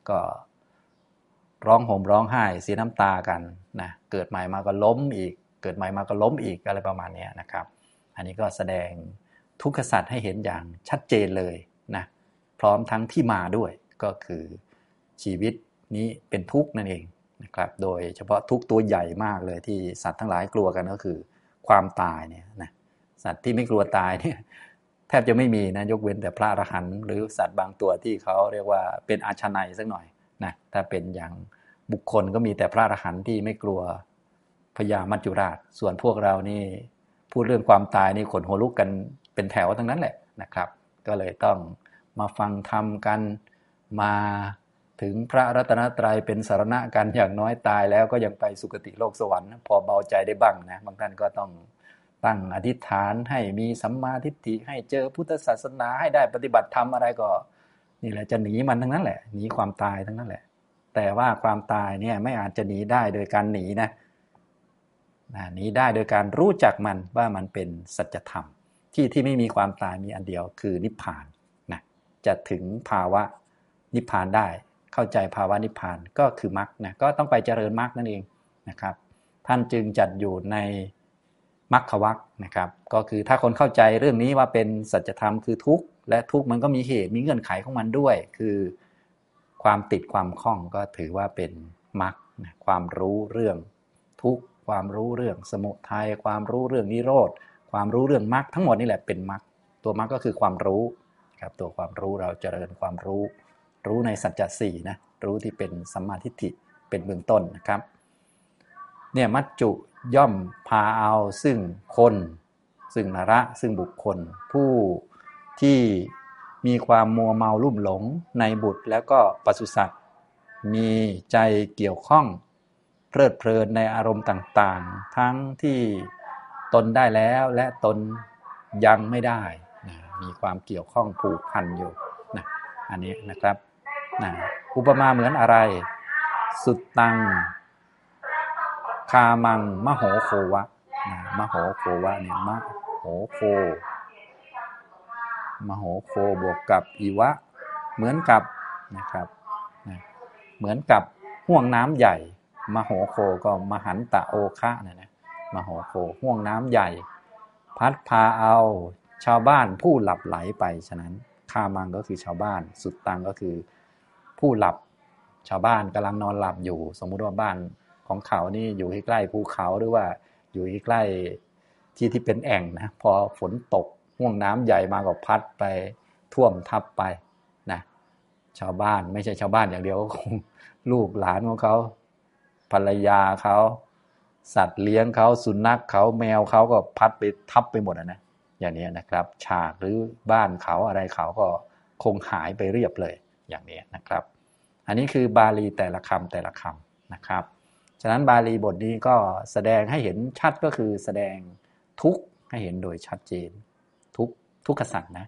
ก็ร้องห่มร้องไห้เสียน้ำตากันนะเกิดใหม่มาก็ล้มอีก เกิดใหม่มาก็ล้มอีกอะไรประมาณนี้นะครับ อันนี้ก็แสดงทุกขสัตว์ให้เห็นอย่างชัดเจนเลยนะพร้อมทั้งที่มาด้วยก็คือชีวิตนี้เป็นทุกข์นั่นเอง นะครับ โดยเฉพาะทุกตัวใหญ่มากเลยที่สัตว์ทั้งหลายกลัวกันก็คือ ความตายเนี่ยนะสัตว์ที่ไม่กลัวตายเนี่ยแทบจะไม่มีนะยกเว้นแต่พระอรหันต์หรือสัตว์บางตัวที่เขาเรียกว่าเป็นอาชนัยสักหน่อยนะถ้าเป็นอย่างบุคคลก็มีแต่พระอรหันต์ที่ไม่กลัวพญามัจจุราช ส่วนพวกเรานี่พูดเรื่องความตายนี่ขนหัวลุกกันเป็นแถวทั้งนั้นแหละนะครับ ก็เลยต้องมาฟังธรรมกันมา ถึงพระรัตนตรัยเป็นสารณะกันอย่างน้อยตายแล้วก็ยังไปสุคติโลกสวรรค์พอเบาใจได้บ้างนะบางท่านก็ต้องตั้งอธิษฐานให้มีสัมมาทิฏฐิให้เจอพุทธศาสนาให้ได้ปฏิบัติธรรมอะไรก็ นี่แหละจะหนีมันทั้งนั้นแหละหนีความตายทั้งนั้นแหละ แต่ว่าความตายเนี่ยไม่อาจจะหนีได้โดยการหนีนะหนีได้โดยการรู้จักมันว่ามันเป็นสัจธรรม ที่ที่ไม่มีความตายมีอันเดียวคือนิพพานนะจะถึงภาวะนิพพานได้ เข้าใจภาวะนิพพานก็คือมรรคนะก็ต้องไปเจริญมรรคนั่นเองนะครับ ท่านจึงจัดอยู่ในมรรควักนะครับ ก็คือถ้าคนเข้าใจเรื่องนี้ว่าเป็นสัจธรรมคือทุกข์และทุกข์มันก็มีเหตุมีเงื่อนไขของมันด้วย คือความติดความคล้องก็ถือว่าเป็นมรรคความรู้เรื่องทุกข์ความรู้เรื่องสมุทัยความรู้เรื่องนิโรธความรู้เรื่องมรรคทั้งหมดนี่แหละเป็นมรรคตัวมรรคก็คือความรู้ครับตัวความรู้เราเจริญความรู้ รู้ในสัจจะสี่นะรู้ที่เป็นสัมมาทิฏฐิเป็นเบื้องต้นนะครับเนี่ยมัจจุย่อมพาเอาซึ่งคน ซึ่งนระซึ่งบุคคล ผู้ที่มีความมัวเมาลุ่มหลงในบุตรแล้วก็ปศุสัตว์มีใจเกี่ยวข้องเพลิดเพลินในอารมณ์ต่างๆ ทั้งที่ตนได้แล้วและตนยังไม่ได้นะมีความเกี่ยวข้องผูกพันอยู่นะอันนี้นะครับ นะอุปมาเหมือนอะไร สุดตัง คามัง มโหโควะนะมโหโควะเนี่ยมโหโค มโหโคบวกกับอีวะ เหมือนกับนะครับนะเหมือนกับห่วงน้ำใหญ่ มโหโคก็มหันตะโอคะนะนะมโหโคห่วงน้ำใหญ่ พัดพาเอาชาวบ้านผู้หลับไหลไปฉะนั้นคามังก็คือชาวบ้าน สุดตังก็คือ ผู้หลับ ชาวบ้านกำลังนอนหลับอยู่ สมมุติว่าบ้านของเขานี่อยู่ใกล้ภูเขาหรือว่าอยู่ใกล้ที่ที่เป็นแอ่งนะพอฝนตกห่วงน้ำใหญ่มาก็พัดไปท่วมทับไปนะชาวบ้านไม่ใช่ชาวบ้านอย่างเดียวก็คงลูกหลานของเขา ภรรยาเขาสัตว์เลี้ยงเขาสุนัขเขาแมวเขาก็พัดไปทับไปหมดนะอย่างนี้นะครับ ฉากหรือบ้านเขาอะไรเขาก็คงหายไปเรียบเลย อย่างนี้นะครับ อันนี้คือบาลีแต่ละคำแต่ละคำนะครับ ฉะนั้นบาลีบทนี้ก็แสดงให้เห็นชัดก็คือแสดงทุกข์ให้เห็นโดยชัดเจน ทุกทุกขสัตว์นะ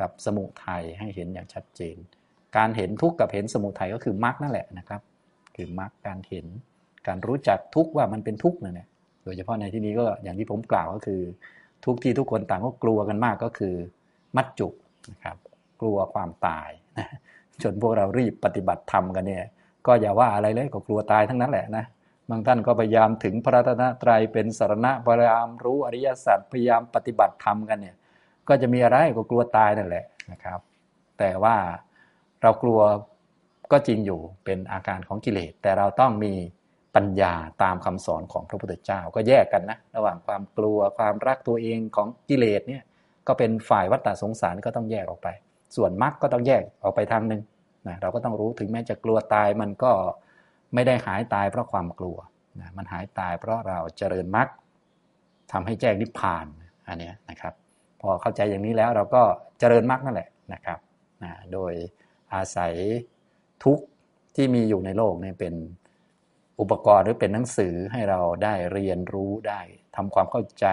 กับสมุทัยให้เห็นอย่างชัดเจน การเห็นทุกข์กับเห็นสมุทัยก็คือมรรคนั่นแหละนะครับ คือมรรคการเห็นการรู้จักทุกข์ว่ามันเป็นทุกข์นั่นแหละโดยเฉพาะในที่นี้ก็อย่างที่ผมกล่าวก็คือทุกที่ทุกคนต่างก็กลัวกันมากก็คือมัจจุนะครับ กลัวความตาย นะจนพวกเรารีบปฏิบัติธรรมกันเนี่ย ก็อย่าว่าอะไรเลยก็กลัวตายทั้งนั้นแหละนะบางท่านก็พยายามถึงพระรัตนตรัยเป็นสารณะพยายามรู้อริยสัจพยายามปฏิบัติธรรมกันเนี่ย ก็จะมีอะไรก็กลัวตายนั่นแหละนะครับ แต่ว่าเรากลัวก็จริงอยู่เป็นอาการของกิเลส แต่เราต้องมีปัญญาตามคำสอนของพระพุทธเจ้าก็แยกกันนะระหว่างความกลัวความรักตัวเองของกิเลสเนี่ยก็เป็นฝ่ายวัฏฏะสงสารก็ต้องแยกออกไป ส่วนมรรคก็ต้องแยกออกไปทางหนึ่งนะเราก็ต้องรู้ถึงแม้จะกลัวตายมันก็ไม่ได้หายตายเพราะความกลัวนะมันหายตายเพราะเราเจริญมรรคทำให้แจ้งนิพพานอันนี้นะครับ พอเข้าใจอย่างนี้แล้วเราก็เจริญมรรคนั่นแหละนะครับนะโดยอาศัยทุกที่มีอยู่ในโลกเนี่ยเป็นอุปกรณ์หรือเป็นหนังสือให้เราได้เรียนรู้ได้ทำความเข้าใจ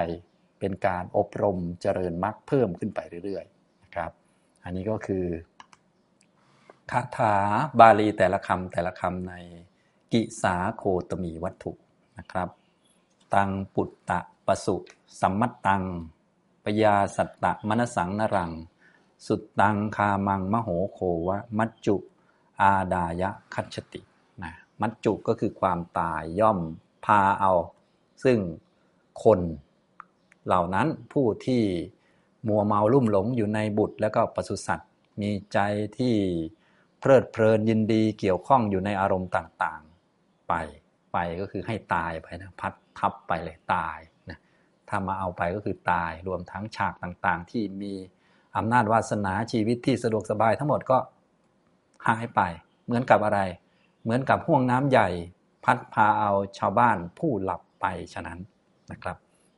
เป็นการอบรมเจริญมรรคเพิ่มขึ้นไปเรื่อยๆ อันนี้ก็คือคาถาบาลีแต่ละคำแต่ละคำในกิสาโคตมีวัตถุนะครับ ตังปุตตะปสุสัมมัตตังปยาสัตตะมนสังนรัง สุดตังคามังมโหโควะ มัจจุ อาดายะคัจฉตินะมัจจุก็คือความตายย่อมพาเอา ซึ่งคนเหล่านั้นผู้ที่ มัวเมาลุ่มหลงอยู่ในบุตรแล้วก็ปศุสัตว์ มีใจที่เพลิดเพลินยินดีเกี่ยวข้องอยู่ในอารมณ์ต่างๆ ไปไปก็คือให้ตายไปนะพัดทับไปเลยตายนะถ้ามาเอาไปก็คือตายรวมทั้งฉากต่างๆ ที่มีอำนาจวาสนาชีวิตที่สะดวกสบายทั้งหมดก็หายไป เหมือนกับอะไร เหมือนกับห่วงน้ำใหญ่ พัดพาเอาชาวบ้านผู้หลับไปฉะนั้นนะครับ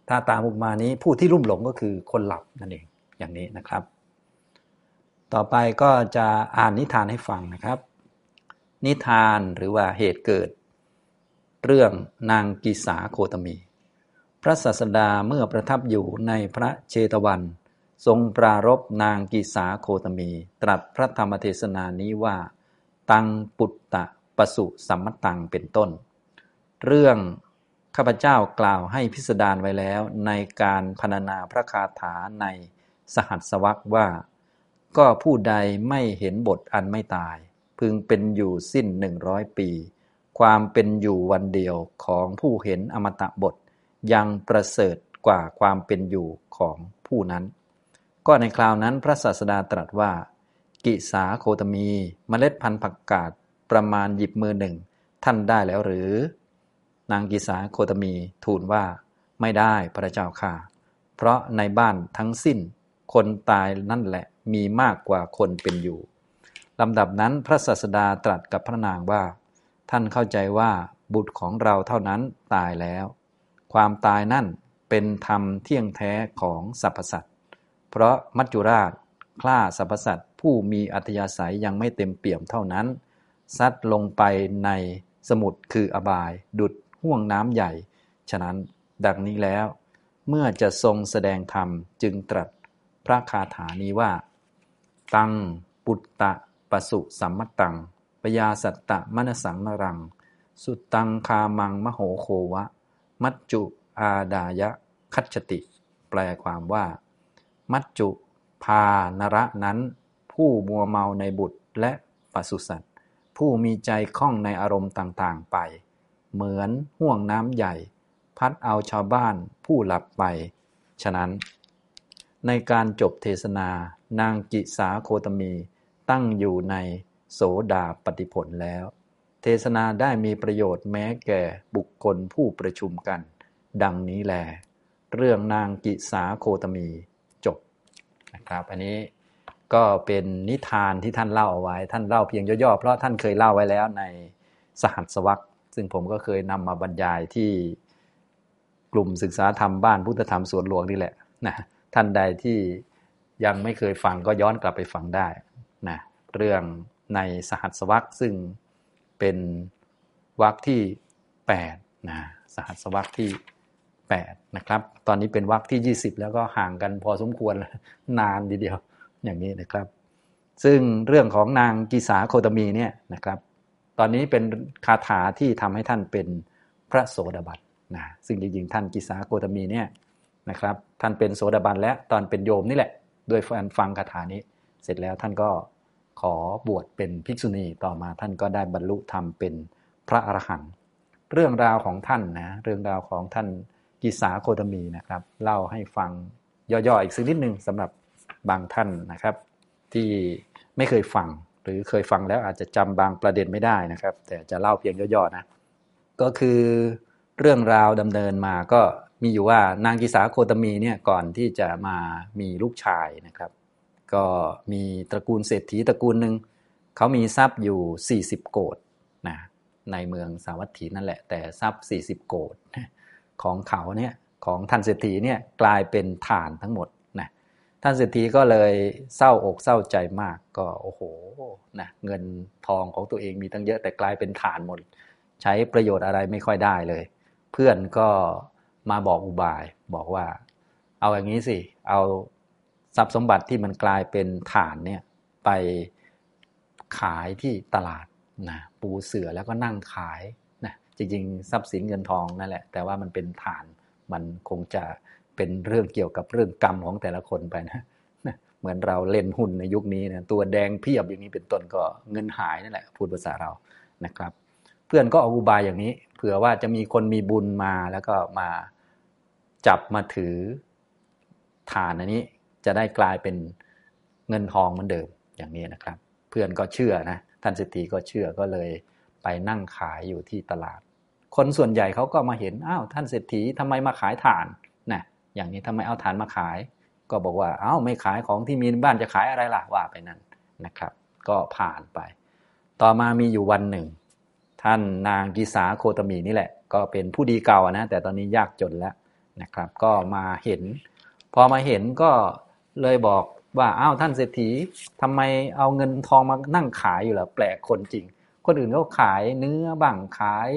ถ้าตามอุปมานี้ผู้ที่รุ่มหลงก็คือคนหลับนั่นเองอย่างนี้นะครับ ต่อไปก็จะอ่านนิทานให้ฟังนะครับ นิทานหรือว่าเหตุเกิด เรื่องนางกิสาโคตมี พระศาสดาเมื่อประทับอยู่ในพระเชตวัน ทรงปรารบนางกิสาโคตมี ตรัสพระธรรมเทศนานี้ว่า ตังปุตตะปสุสัมมตังเป็นต้น เรื่อง ข้าพเจ้ากล่าวให้พิสดารไว้แล้ว ในการพรรณนาพระคาถาในสหัสวรรษว่า ก็ผู้ใดไม่เห็นบทอันไม่ตาย พึงเป็นอยู่สิ้นหนึ่งร้อยปี ความเป็นอยู่วันเดียวของผู้เห็นอมตะบท ยังประเสริฐกว่าความเป็นอยู่ของผู้นั้น ก็ในคราวนั้นพระศาสดาตรัสว่า กิสาโคตมีเมล็ดพันธุ์ผักกาดประมาณหยิบมือหนึ่ง ท่านได้แล้วหรือ นางกิสาโคตมีทูลว่าไม่ได้พระเจ้าค่ะ เพราะในบ้านทั้งสิ้น คนตายนั่นแหละมีมากกว่าคนเป็นอยู่ลำดับนั้นพระศาสดาตรัสกับพระนางว่า ท่านเข้าใจว่าบุตรของเราเท่านั้นตายแล้ว ความตายนั่นเป็นธรรมเที่ยงแท้ของสรรพสัตว์เพราะมัจจุราชฆ่าสรรพสัตว์ผู้มีอัธยาศัยยังไม่เต็มเปี่ยมเท่านั้น ซัดลงไปในสมุทรคืออบาย ดุด ห่วงน้ำใหญ่ ฉะนั้นดังนี้แล้ว เมื่อจะทรงแสดงธรรมจึงตรัสพระคาถานี้ว่า ตังปุตตะปสุสัมมตังปยาสัตตะมนสังนรัง สุตังคามังมโหโควะ มัจจุอาดายะคัจฉติ แปลความว่า มัจจุพานระนั้น ผู้มัวเมาในบุตรและปสุสัตว์ผู้มีใจคล่องในอารมณ์ต่างๆไป เหมือนห่วงน้ำใหญ่ พัดเอาชาวบ้านผู้หลับไป ฉะนั้น ในการจบเทศนานางกิสาโคตมีตั้งอยู่ในโสดาปฏิผลแล้ว เทศนาได้มีประโยชน์แม้แก่บุคคลผู้ประชุมกัน ดังนี้แล เรื่องนางกิสาโคตมีจบนะครับ อันนี้ก็เป็นนิทานที่ท่านเล่าเอาไว้ ท่านเล่าเพียงย่อๆเพราะท่านเคยเล่าไว้แล้วในสหัสวรรษ ซึ่งผมก็เคยนำมาบรรยายที่กลุ่มศึกษาธรรมบ้านพุทธธรรมสวนหลวงนี่แหละนะท่านใดที่ยังไม่เคยฟังก็ย้อนกลับไปฟังได้นะเรื่องในสหัสวรรษซึ่งเป็นวรรคที่8นะสหัสวรรษที่8นะครับตอนนี้เป็นวรรคที่ 20 แล้วก็ห่างกันพอสมควรนานทีเดียวอย่างนี้นะครับ ซึ่งเรื่องของนางกีสาโคตมีเนี่ยนะครับ ตอนนี้เป็นคาถาที่ทำให้ท่านเป็นพระโสดาบันนะซึ่งจริงๆท่านกีสาโคตมีเนี่ยนะครับท่านเป็นโสดาบันแล้วตอนเป็นโยมนี่แหละด้วยฟังคาถานี้ เสร็จแล้วท่านก็ขอบวชเป็นภิกษุณีต่อมาท่านก็ได้บรรลุธรรมเป็นพระอรหันต์เรื่องราวของท่านนะเรื่องราวของท่านกิสาโคตมีนะครับเล่าให้ฟังย่อๆอีกสักนิดหนึ่งสำหรับบางท่านนะครับ ที่ไม่เคยฟัง หรือเคยฟังแล้วอาจจะจำบางประเด็นไม่ได้นะครับ แต่จะเล่าเพียงย่อๆนะก็คือเรื่องราวดำเนินมาก็มีอยู่ว่านางกิสาโคตมีเนี่ยก่อนที่จะมามีลูกชายนะครับ ก็มีตระกูลเศรษฐีตระกูลหนึ่งเขามีทรัพย์อยู่ 40 โกดนะในเมืองสาวัตถีนั่นแหละ แต่ทรัพย์ 40 โกดของเขาเนี่ยของท่านเศรษฐีเนี่ยกลายเป็นฐานทั้งหมด ท่านเศรษฐีก็เลยเศร้าอกเศร้าใจมากก็โอ้โหนะเงินทองของตัวเองมีตั้งเยอะแต่กลายเป็นฐานหมด ใช้ประโยชน์อะไรไม่ค่อยได้เลย เพื่อนก็มาบอกอุบายบอกว่า เอาอย่างนี้สิ เอาทรัพย์สมบัติที่มันกลายเป็นฐานเนี่ยไปขายที่ตลาดนะปูเสือแล้วก็นั่งขายนะจริงๆ ทรัพย์สินเงินทองนั่นแหละ แต่ว่ามันเป็นฐานมันคงจะ เป็นเรื่องเกี่ยวกับเรื่องกรรมของแต่ละคนไปนะเหมือนเราเล่นหุ้นในยุคนี้นะตัวแดงเพียบอย่างนี้เป็นต้นก็เงินหายนั่นแหละพูดภาษาเรานะครับ เพื่อนก็เอาอุบายอย่างนี้ เผื่อว่าจะมีคนมีบุญมาแล้วก็มาจับมาถือฐานอันนี้จะได้กลายเป็นเงินทองเหมือนเดิมอย่างนี้นะครับ เพื่อนก็เชื่อนะท่านเศรษฐีก็เชื่อก็เลยไปนั่งขายอยู่ที่ตลาด คนส่วนใหญ่เขาก็มาเห็นอ้าวท่านเศรษฐีทำไมมาขายถ่าน อย่างนี้ทำไมเอาถ่านมาขาย ก็บอกว่าอ้าวไม่ขายของที่มีบ้านจะขายอะไรล่ะว่าไปนั่นนะครับ ก็ผ่านไป ต่อมามีอยู่วันหนึ่ง ท่านนางกิสาโคตมีนี่แหละ ก็เป็นผู้ดีเก่านะแต่ตอนนี้ยากจนแล้วนะครับ ก็มาเห็น พอมาเห็นก็เลยบอกว่าอ้าวท่านเศรษฐีทำไมเอาเงินทองมานั่งขายอยู่ล่ะแปลกคนจริง คนอื่นเขาขายเนื้อบ้างขาย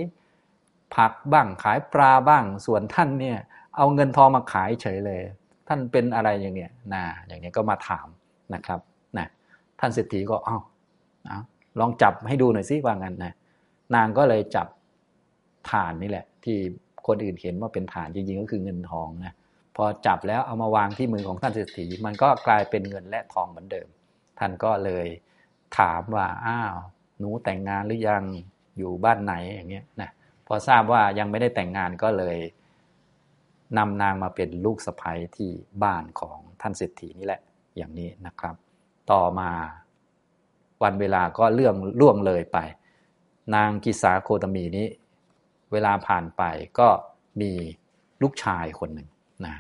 ผักบ้างขายปลาบ้าง ส่วนท่านเนี่ย เอาเงินทองมาขายเฉยเลย ท่านเป็นอะไรอย่างเนี้ยนะอย่างนี้ก็มาถามนะครับนะท่านเศรษฐีก็อ้าวลองจับให้ดูหน่อยสิว่างั้นนะนางก็เลยจับฐานนี่แหละ ที่คนอื่นเห็นว่าเป็นฐานจริงๆก็คือเงินทองนะพอจับแล้วเอามาวางที่มือของท่านเศรษฐี มันก็กลายเป็นเงินและทองเหมือนเดิม ท่านก็เลยถามว่าอ้าวหนูแต่งงานหรือยังอยู่บ้านไหนอย่างเงี้ยนะพอทราบว่ายังไม่ได้แต่งงานก็เลย นำนางมาเป็นลูกสะใภ้ที่บ้านของท่านเศรษฐีนี่แหละอย่างนี้นะครับ ต่อมาวันเวลาก็เรื่องล่วงเลยไป นางกิสาโคตมีนี้ เวลาผ่านไปก็มีลูกชายคนหนึ่งนะ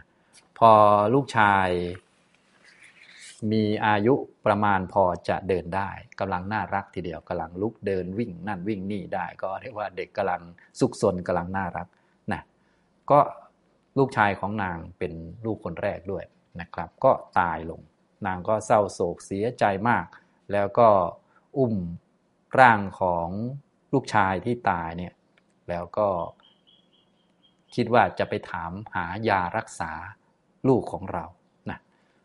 พอลูกชายมีอายุประมาณพอจะเดินได้กำลังน่ารักทีเดียวกำลังลุกเดินวิ่งนั่นวิ่งนี่ได้ ก็เรียกว่าเด็กกำลังสุขสนกำลังน่ารักนะก็ ลูกชายของนางเป็นลูกคนแรกด้วยนะครับ ก็ตายลง นางก็เศร้าโศกเสียใจมาก แล้วก็อุ้มร่างของลูกชายที่ตายเนี่ยแล้วก็คิดว่าจะไปถามหายารักษาลูกของเรานะ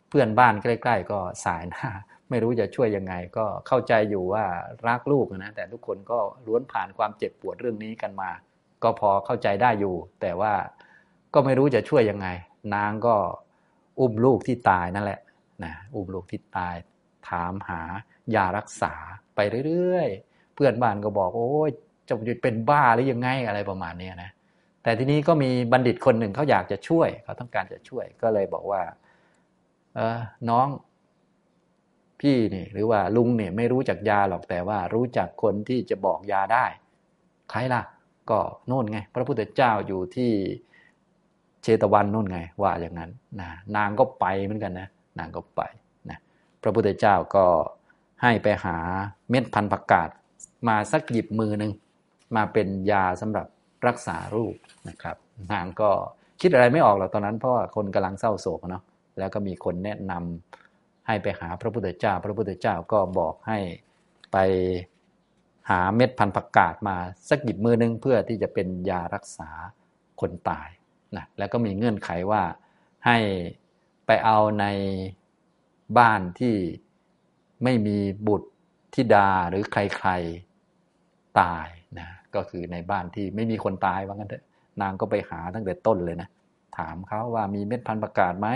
เพื่อนบ้านใกล้ ๆ ก็สายหน้า ไม่รู้จะช่วยยังไง ก็เข้าใจอยู่ว่ารักลูกนะ แต่ทุกคนก็ล้วนผ่านความเจ็บปวดเรื่องนี้กันมา ก็พอเข้าใจได้อยู่ แต่ว่า ก็ไม่รู้จะช่วยยังไง นางก็อุ้มลูกที่ตายนั่นแหละนะอุ้มลูกที่ตาย ถามหายารักษาไปเรื่อยๆ เพื่อนบ้านก็บอก โอ้ยจะเป็นบ้าหรือยังไงอะไรประมาณนี้นะแต่ทีนี้ก็มีบัณฑิตคนหนึ่งเขาอยากจะช่วย เขาต้องการจะช่วยก็เลยบอกว่า เออน้องพี่นี่หรือว่าลุงเนี่ยไม่รู้จักยาหรอกแต่ว่ารู้จักคนที่จะบอกยาได้ ใครล่ะ ก็โน่นไง พระพุทธเจ้าอยู่ที่ ชตวันโน่นไงว่าอย่างนั้นนะนางก็ไปเหมือนกันนะนางก็ไปนะพระพุทธเจ้าก็ให้ไปหาเม็ดพันธุ์ผักกาดมาสักหยิบมือหนึ่งมาเป็นยาสำหรับรักษารูปนะครับ นางก็คิดอะไรไม่ออกหรอกตอนนั้น เพราะว่าคนกำลังเศร้าโศกเนาะแล้วก็มีคนแนะนำให้ไปหาพระพุทธเจ้า พระพุทธเจ้าก็บอกให้ไปหาเม็ดพันธุ์ผักกาดมาสักหยิบมือนึงเพื่อที่จะเป็นยารักษาคนตาย นะแล้วก็มีเงื่อนไขว่าให้ไปเอาในบ้านที่ไม่มีบุตรธิดาหรือใครๆตายนะก็คือในบ้านที่ไม่มีคนตายว่างั้นเถอะนางก็ไปหาตั้งแต่ต้นเลยนะถามเขาว่ามีเม็ดพันธุ์ประกาศไหม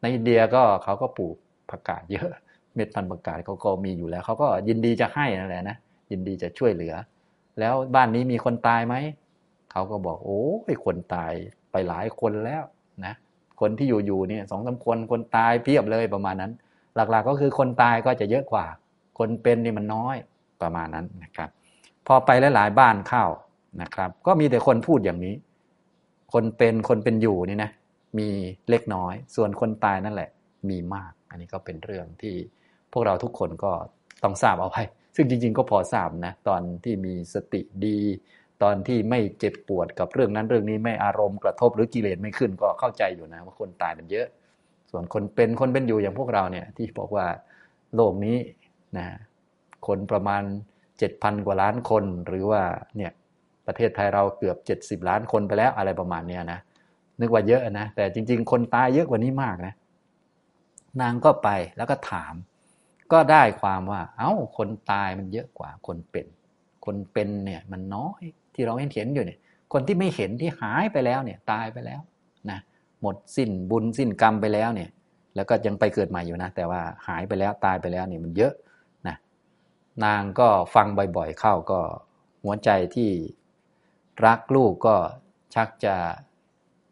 ในอินเดียก็เขาก็ปลูกผักกาดเยอะ เม็ดพันธุ์ประกาศเขาก็มีอยู่แล้วเขาก็ยินดีจะให้นั่นแหละนะยินดีจะช่วยเหลือ แล้วบ้านนี้มีคนตายไหมเขาก็บอกโอ้ยคนตาย หลายคนแล้วนะคนที่อยู่อยู่เนี่ยสองสาคนคนตายเพียบเลยประมาณนั้น หลักๆก็คือคนตายก็จะเยอะกว่า คนเป็นนี่มันน้อยประมาณนั้นนะครับ พอไปหลายๆบ้านเข้านะครับ ก็มีแต่คนพูดอย่างนี้ คนเป็นคนเป็นอยู่นี่นะมีเล็กน้อย ส่วนคนตายนั่นแหละ มีมาก อันนี้ก็เป็นเรื่องที่พวกเราทุกคนก็ต้องทราบเอาไว้ ซึ่งจริง ๆ ก็พอทราบนะตอนที่มีสติดี ตอนที่ไม่เจ็บปวดกับเรื่องนั้นเรื่องนี้ไม่อารมณ์กระทบหรือกิเลสไม่ขึ้นก็เข้าใจอยู่นะว่าคนตายมันเยอะ ส่วนคนเป็นคนเป็นอยู่อย่างพวกเราเนี่ยที่บอกว่าโลกนี้นะคนประมาณ 7,000 กว่าล้านคนหรือว่าเนี่ยประเทศไทยเราเกือบ 70 ล้านคนไปแล้วอะไรประมาณเนี้ยนะนึกว่าเยอะนะ แต่จริง ๆ คนตายเยอะกว่านี้มากนะนางก็ไปแล้วก็ถาม ก็ได้ความว่า เอา้าคนตายมันเยอะกว่าคนเป็น คนเป็นเนี่ยมันน้อย ที่เราเห็นเห็นอยู่เนี่ยคนที่ไม่เห็นที่หายไปแล้วเนี่ยตายไปแล้วนะหมดสิ้นบุญสิ้นกรรมไปแล้วเนี่ยแล้วก็ยังไปเกิดใหม่อยู่นะ แต่ว่าหายไปแล้วตายไปแล้วเนี่ยมันเยอะนะนางก็ฟังบ่อยๆเข้าก็หัวใจที่รักลูกก็ชักจะ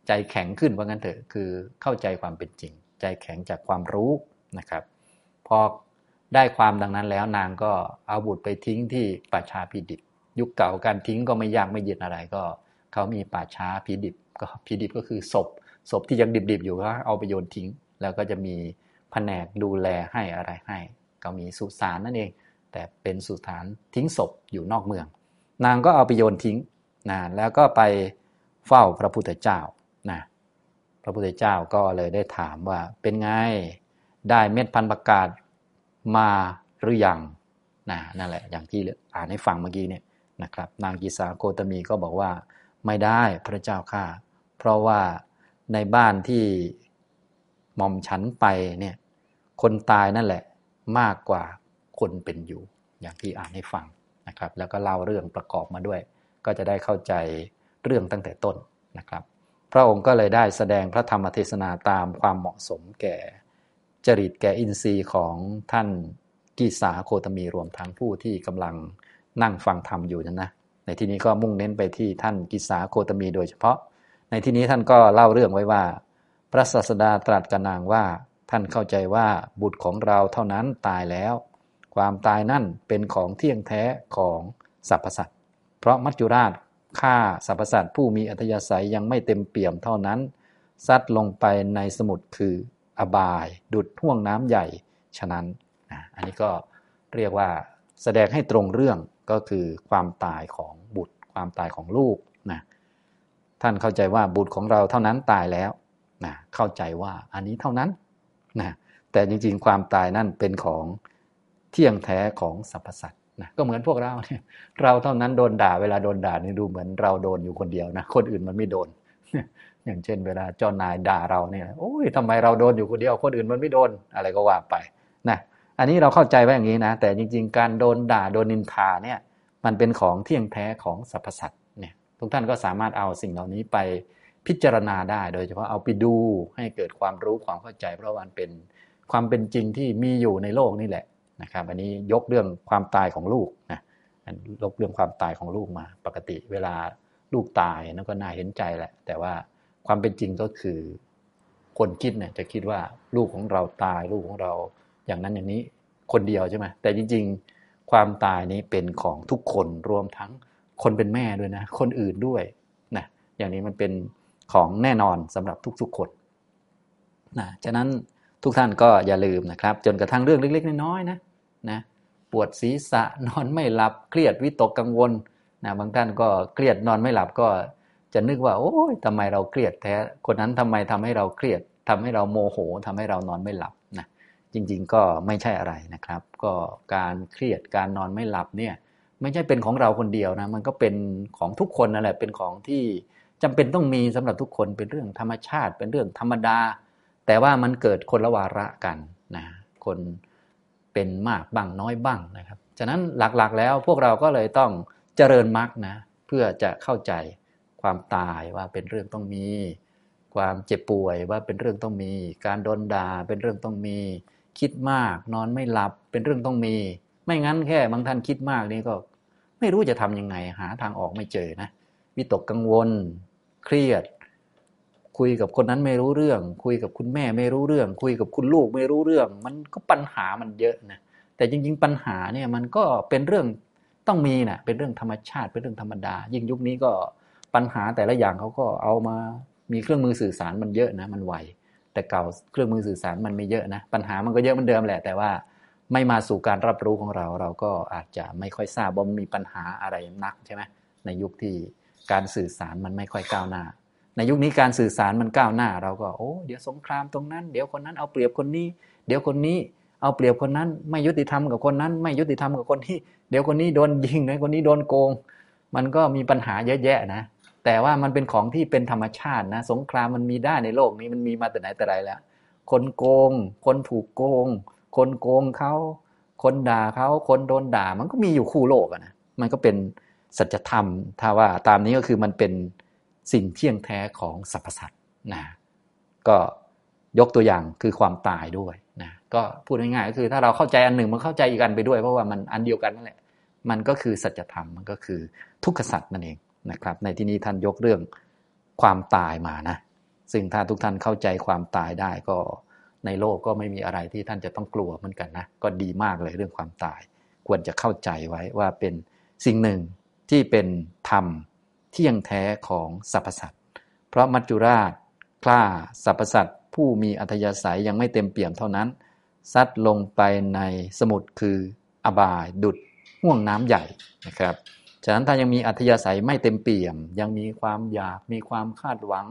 ใจแข็งขึ้นว่างั้นเถอะคือเข้าใจความเป็นจริง ใจแข็งจากความรู้นะครับ พอได้ความดังนั้นแล้วนางก็เอาบุตรไปทิ้งที่ป่าชาพิดิบ ยุคเก่าการทิ้งก็ไม่ยากไม่เย็นอะไรก็เขามีป่าช้าพิดิบก็พิดิบก็คือศพศพที่ยังดิบๆอยู่ก็เอาไปโยนทิ้ง แล้วก็จะมีแผนกดูแลให้อะไรให้ ก็มีสุสานนั่นเอง แต่เป็นสุสานทิ้งศพอยู่นอกเมือง นางก็เอาไปโยนทิ้งนะแล้วก็ไปเฝ้าพระพุทธเจ้านะพระพุทธเจ้าก็เลยได้ถามว่าเป็นไงได้เม็ดพันประกาศมาหรือยังนะนั่นแหละอย่างที่อ่านให้ฟังเมื่อกี้เนี่ย นะครับ นางกิสาโคตมีก็บอกว่าไม่ได้พระเจ้าข้าเพราะว่าในบ้านที่หม่อมฉันไปเนี่ยคนตายนั่นแหละมากกว่าคนเป็นอยู่ อย่างที่อ่านให้ฟังนะครับ แล้วก็เล่าเรื่องประกอบมาด้วย ก็จะได้เข้าใจเรื่องตั้งแต่ต้นนะครับ พระองค์ก็เลยได้แสดงพระธรรมเทศนาตามความเหมาะสมแก่ จริตแก่อินทรีย์ของท่านกีสาโคตมีรวมทั้งผู้ที่กำลัง นั่งฟังธรรมอยู่นั้นนะในที่นี้ก็มุ่งเน้นไปที่ท่านกิสาโคตมีโดยเฉพาะ ในที่นี้ท่านก็เล่าเรื่องไว้ว่า พระศาสดาตรัสกับนางว่า ท่านเข้าใจว่าบุตรของเราเท่านั้นตายแล้ว ความตายนั่นเป็นของเที่ยงแท้ของสรรพสัตว์เพราะมัจจุราชฆ่าสรรพสัตว์ผู้มีอัธยาศัยยังไม่เต็มเปี่ยมเท่านั้นซัดลงไปในสมุทรคืออบาย ดุดห่วงน้ำใหญ่ฉะนั้น อันนี้ก็เรียกว่าแสดงให้ตรงเรื่อง ก็คือความตายของบุตร ความตายของลูกนะท่านเข้าใจว่าบุตรของเราเท่านั้นตายแล้วนะเข้าใจว่าอันนี้เท่านั้นนะแต่จริงๆ ความตายนั่นเป็นของเที่ยงแท้ของสรรพสัตว์นะก็เหมือนพวกเราเนี่ยเราเท่านั้นโดนด่าเวลาโดนด่านี่ดูเหมือนเราโดนอยู่คนเดียวนะคนอื่นมันไม่โดน อย่างเช่น เวลาเจ้านายด่าเราเนี่ยโอ้ยทำไมเราโดนอยู่คนเดียวคนอื่นมันไม่โดนอะไรก็ว่าไปนะ อันนี้เราเข้าใจไว้อย่างนี้นะ แต่จริง ๆ การโดนด่าโดนนินทาเนี่ยมันเป็นของเที่ยงแท้ของสรรพสัตว์เนี่ยทุกท่านก็สามารถเอาสิ่งเหล่านี้ไปพิจารณาได้ โดยเฉพาะเอาไปดูให้เกิดความรู้ความเข้าใจ เพราะมันเป็นความเป็นจริงที่มีอยู่ในโลกนี่แหละนะครับ อันนี้ยกเรื่องความตายของลูกนะยกเรื่องความตายของลูกมา ปกติเวลาลูกตายนั่นก็น่าเห็นใจแหละ แต่ว่าความเป็นจริงก็คือ คนคิดเนี่ยจะคิดว่าลูกของเราตายลูกของเรา อย่างนั้นอย่างนี้คนเดียวใช่ไหมแต่จริง ๆ ความตายนี้เป็นของทุกคนรวมทั้งคนเป็นแม่ด้วยนะ คนอื่นด้วยนะอย่างนี้มันเป็นของแน่นอนสำหรับทุกๆคนนะฉะนั้นทุกท่านก็อย่าลืมนะครับ จนกระทั่งเรื่องเล็ก ๆ น้อยๆนะนะปวดศีรษะนอนไม่หลับเครียดวิตกกังวลนะบางท่านก็เครียดนอนไม่หลับก็จะนึกว่า โอ้ยทำไมเราเครียดแท้คนนั้นทำไมทำให้เราเครียดทำให้เราโมโหทำให้เรานอนไม่หลับนะ จริงๆ ก็ไม่ใช่อะไรนะครับ ก็การเครียดการนอนไม่หลับเนี่ยไม่ใช่เป็นของเราคนเดียวนะมันก็เป็นของทุกคนนั่นแหละเป็นของที่จำเป็นต้องมีสำหรับทุกคนเป็นเรื่องธรรมชาติ เป็นเรื่องธรรมดา แต่ว่ามันเกิดคนละวาระกันนะคนเป็นมากบ้างน้อยบ้างนะครับฉะนั้นหลักๆแล้วพวกเราก็เลยต้องเจริญมรรคนะเพื่อจะเข้าใจความตายว่าเป็นเรื่องต้องมี ความเจ็บป่วยว่าเป็นเรื่องต้องมี การโดนด่าเป็นเรื่องต้องมี คิดมาก นอนไม่หลับเป็นเรื่องต้องมี ไม่งั้นแค่บางท่านคิดมากนี่ก็ ไม่รู้จะทํำยังไง หาทางออกไม่เจอนะวิตกกังวล เครียด คุยกับคนนั้นไม่รู้เรื่อง คุยกับคุณแม่ไม่รู้เรื่อง คุยกับคุณลูกไม่รู้เรื่อง มันก็ปัญหามันเยอะนะแต่จริง ๆ ปัญหาเนี่ยมันก็เป็นเรื่องต้องมีนะเป็นเรื่องธรรมชาติเป็นเรื่องธรรมดา ยิ่งยุคนี้ก็ปัญหาแต่ละอย่างเขาก็เอามามีเครื่องมือสื่อสารมันเยอะนะมันไว แต่เก่าเครื่องมือสื่อสารมันไม่เยอะนะ ปัญหามันก็เยอะเหมือนเดิมแหละ แต่ว่าไม่มาสู่การรับรู้ของเรา เราก็อาจจะไม่ค่อยทราบว่ามีปัญหาอะไรนักใช่ไหมในยุคที่การสื่อสารมันไม่ค่อยก้าวหน้า ในยุคนี้การสื่อสารมันก้าวหน้า เราก็โอ้เดี๋ยวสงครามตรงนั้น เดี๋ยวคนนั้นเอาเปรียบคนนี้ เดี๋ยวคนนี้เอาเปรียบคนนั้น ไม่ยุติธรรมกับคนนั้น ไม่ยุติธรรมกับคนที่ เดี๋ยวคนนี้โดนยิงนะคนนี้โดนโกง มันก็มีปัญหาเยอะแยะนะ แต่ว่ามันเป็นของที่เป็นธรรมชาตินะ สงครามมันมีได้ในโลกนี้มันมีมาแต่ไหนแต่ไรแล้ว คนโกง คนถูกโกง คนโกงเขา คนด่าเขาคนโดนด่า มันก็มีอยู่คู่โลกนะมันก็เป็นสัจธรรม ถ้าว่าตามนี้ก็คือมันเป็นสิ่งเที่ยงแท้ของสรรพสัตว์นะก็ยกตัวอย่างคือความตายด้วยนะก็พูดง่ายๆก็คือ ถ้าเราเข้าใจอันหนึ่งมันเข้าใจอีกอันไปด้วย เพราะว่ามันอันเดียวกันนั่นแหละมันก็คือสัจธรรมมันก็คือทุกขสัตว์นั่นเอง นะครับ ในที่นี้ท่านยกเรื่องความตายมานะ ซึ่งถ้าทุกท่านเข้าใจความตายได้ก็ในโลกก็ไม่มีอะไรที่ท่านจะต้องกลัวเหมือนกันนะ ก็ดีมากเลยเรื่องความตาย ควรจะเข้าใจไว้ว่าเป็นสิ่งหนึ่งที่เป็นธรรมเที่ยงแท้ของสรรพสัตว์ เพราะมัจจุราชกล้าสรรพสัตว์ผู้มีอัธยาศัยยังไม่เต็มเปี่ยมเท่านั้น ซัดลงไปในสมุทรคืออบายดุดห่วงน้ำใหญ่นะครับ ฉะนั้นถ้ายังมีอัธยาศัยไม่เต็มเปี่ยม ยังมีความอยากมีความคาดหวัง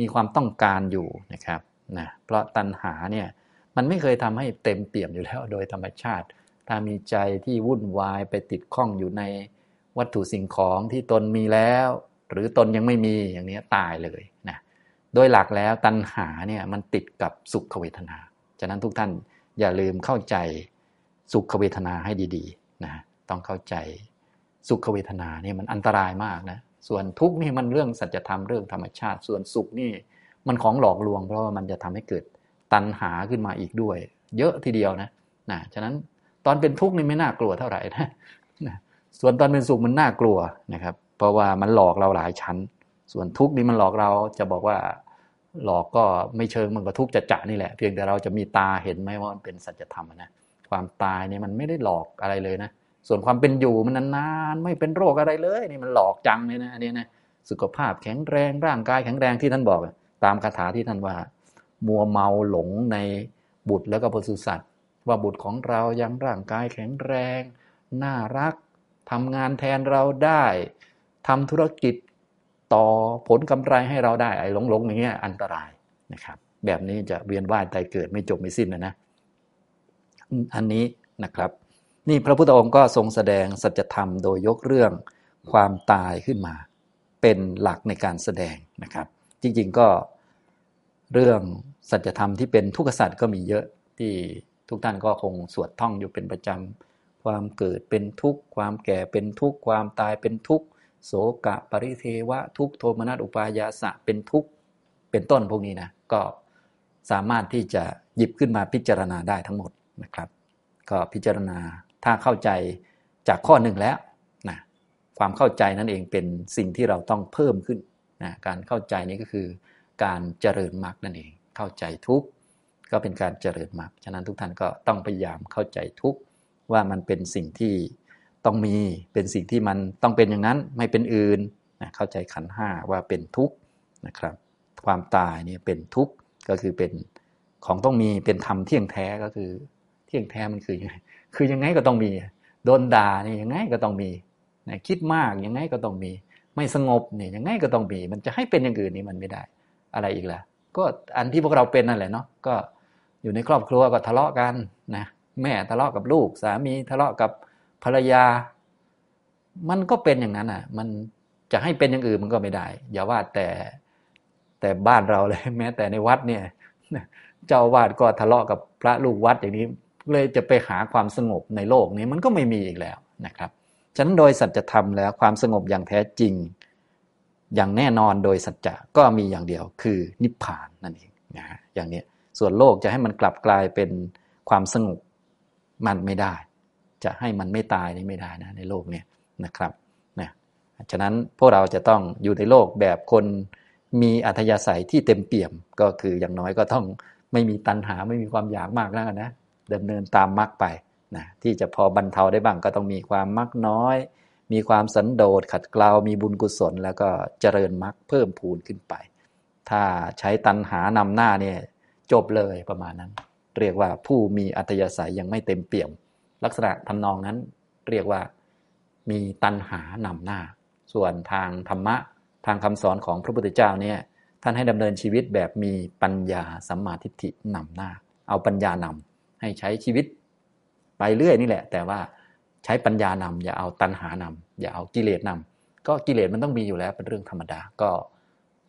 มีความต้องการอยู่นะครับนะเพราะตัณหาเนี่ยมันไม่เคยทำให้เต็มเปี่ยมอยู่แล้วโดยธรรมชาติ ถ้ามีใจที่วุ่นวายไปติดข้องอยู่ในวัตถุสิ่งของที่ตนมีแล้ว หรือตนยังไม่มีอย่างนี้ตายเลยนะโดยหลักแล้วตัณหาเนี่ยมันติดกับสุขเวทนา ฉะนั้นทุกท่านอย่าลืมเข้าใจสุขเวทนาให้ดีๆนะต้องเข้าใจ สุขเวทนาเนี่ยมันอันตรายมากนะ ส่วนทุกข์นี่มันเรื่องสัจธรรมเรื่องธรรมชาติ ส่วนสุขนี่มันของหลอกลวง เพราะว่ามันจะทำให้เกิดตัณหาขึ้นมาอีกด้วย เยอะทีเดียวนะนะฉะนั้นตอนเป็นทุกข์นี่ไม่น่ากลัวเท่าไหร่นะนะส่วนตอนเป็นสุขมันน่ากลัวนะครับ เพราะว่ามันหลอกเราหลายชั้น ส่วนทุกข์นี่มันหลอกเราจะบอกว่าหลอกก็ไม่เชิงมันก็ทุกข์จะจะนี่แหละ เพียงแต่เราจะมีตาเห็นไหมว่ามันเป็นสัจธรรมนะความตายเนี่ยมันไม่ได้หลอกอะไรเลยนะ ส่วนความเป็นอยู่มันนานๆไม่เป็นโรคอะไรเลยนี่มันหลอกจังเลยนะอันนี้นะสุขภาพแข็งแรงร่างกายแข็งแรงที่ท่านบอกตามคาถาที่ท่านว่า มัวเมาหลงในบุตรแล้วก็ปศุสัตว์ ว่าบุตรของเรายังร่างกายแข็งแรง น่ารักทำงานแทนเราได้ทำธุรกิจต่อผลกำไรให้เราได้ไอ้หลงๆอย่างเงี้ยอันตรายนะครับ แบบนี้จะเวียนว่ายตายเกิดไม่จบไม่สิ้นนะนะอันนี้นะครับ นี่พระพุทธองค์ก็ทรงแสดงสัจธรรมโดยยกเรื่องความตายขึ้นมา เป็นหลักในการแสดงนะครับ จริงๆก็เรื่องสัจธรรมที่เป็นทุกขสัจก็มีเยอะที่ทุกท่านก็คงสวดท่องอยู่เป็นประจำความเกิดเป็นทุกข์ความแก่เป็นทุกข์ความตายเป็นทุกข์โสกะปริเทวะทุกโทมนัสอุปายาสะเป็นทุกข์เป็นต้นพวกนี้นะก็สามารถที่จะหยิบขึ้นมาพิจารณาได้ทั้งหมดนะครับ ก็พิจารณา ถ้าเข้าใจจากข้อหนึ่งแล้วนะความเข้าใจนั่นเองเป็นสิ่งที่เราต้องเพิ่มขึ้นนะการเข้าใจนี้ก็คือ การเจริญมรรคนั่นเอง เข้าใจทุกก็เป็นการเจริญมรรคฉะนั้นทุกท่านก็ต้องพยายามเข้าใจทุกว่ามันเป็นสิ่งที่ต้องมีเป็นสิ่งที่มันต้องเป็นอย่างนั้นไม่เป็นอื่นนะเข้าใจขันห้าว่าเป็นทุกข์นะครับ ความตายนี่เป็นทุกข์ก็คือเป็นของต้องมีเป็นธรรมเที่ยงแท้ก็คือ เที่ยงแท้มันคือยังไง คือยังไงก็ต้องมีโดนด่านี่ยังไงก็ต้องมีนะคิดมากยังไงก็ต้องมี ไม่สงบนี่ยังไงก็ต้องมี มันจะให้เป็นอย่างอื่นนี่มันไม่ได้ อะไรอีกล่ะ ก็อันที่พวกเราเป็นนั่นแหละเนาะก็อยู่ในครอบครัวก็ทะเลาะกันนะแม่ทะเลาะกับลูก สามีทะเลาะกับภรรยา มันก็เป็นอย่างนั้นอะ มันจะให้เป็นอย่างอื่นมันก็ไม่ได้ อย่าว่าแต่แต่บ้านเราเลย แม้แต่ในวัดเนี่ยเจ้าวาดก็ทะเลาะกับพระลูกวัดอย่างนี้ เลยจะไปหาความสงบในโลกนี้มันก็ไม่มีอีกแล้วนะครับฉะนั้นโดยสัจธรรมแล้วความสงบอย่างแท้จริง อย่างแน่นอนโดยสัจจะก็มีอย่างเดียวคือนิพพานนั่นเองนะอย่างนี้ส่วนโลกจะให้มันกลับกลายเป็นความสงบมันไม่ได้ จะให้มันไม่ตายนี่ไม่ได้นะในโลกนี้นะครับนะฉะนั้นพวกเราจะต้องอยู่ในโลกแบบคนมีอัธยาศัยที่เต็มเปี่ยมก็คืออย่างน้อยก็ต้องไม่มีตัณหาไม่มีความอยากมากแล้วนะ ดำเนินตามมรรคไปนะที่จะพอบรรเทาได้บ้างก็ต้องมีความมรรคน้อย มีความสันโดษขัดเกลา มีบุญกุศล แล้วก็เจริญมรรคเพิ่มพูนขึ้นไป ถ้าใช้ตัณหานำหน้าเนี่ยจบเลยประมาณนั้น เรียกว่าผู้มีอัธยาศัยยังไม่เต็มเปี่ยม ลักษณะทำนองนั้นเรียกว่ามีตัณหานำหน้า ส่วนทางธรรมะทางคำสอนของพระพุทธเจ้าเนี่ยท่านให้ดำเนินชีวิตแบบมีปัญญาสัมมาทิฏฐินำหน้า เอาปัญญานำ ให้ใช้ชีวิตไปเรื่อยนี่แหละ แต่ว่าใช้ปัญญานำอย่าเอาตัณหานำอย่าเอากิเลสนำก็กิเลสมันต้องมีอยู่แล้วเป็นเรื่องธรรมดาก็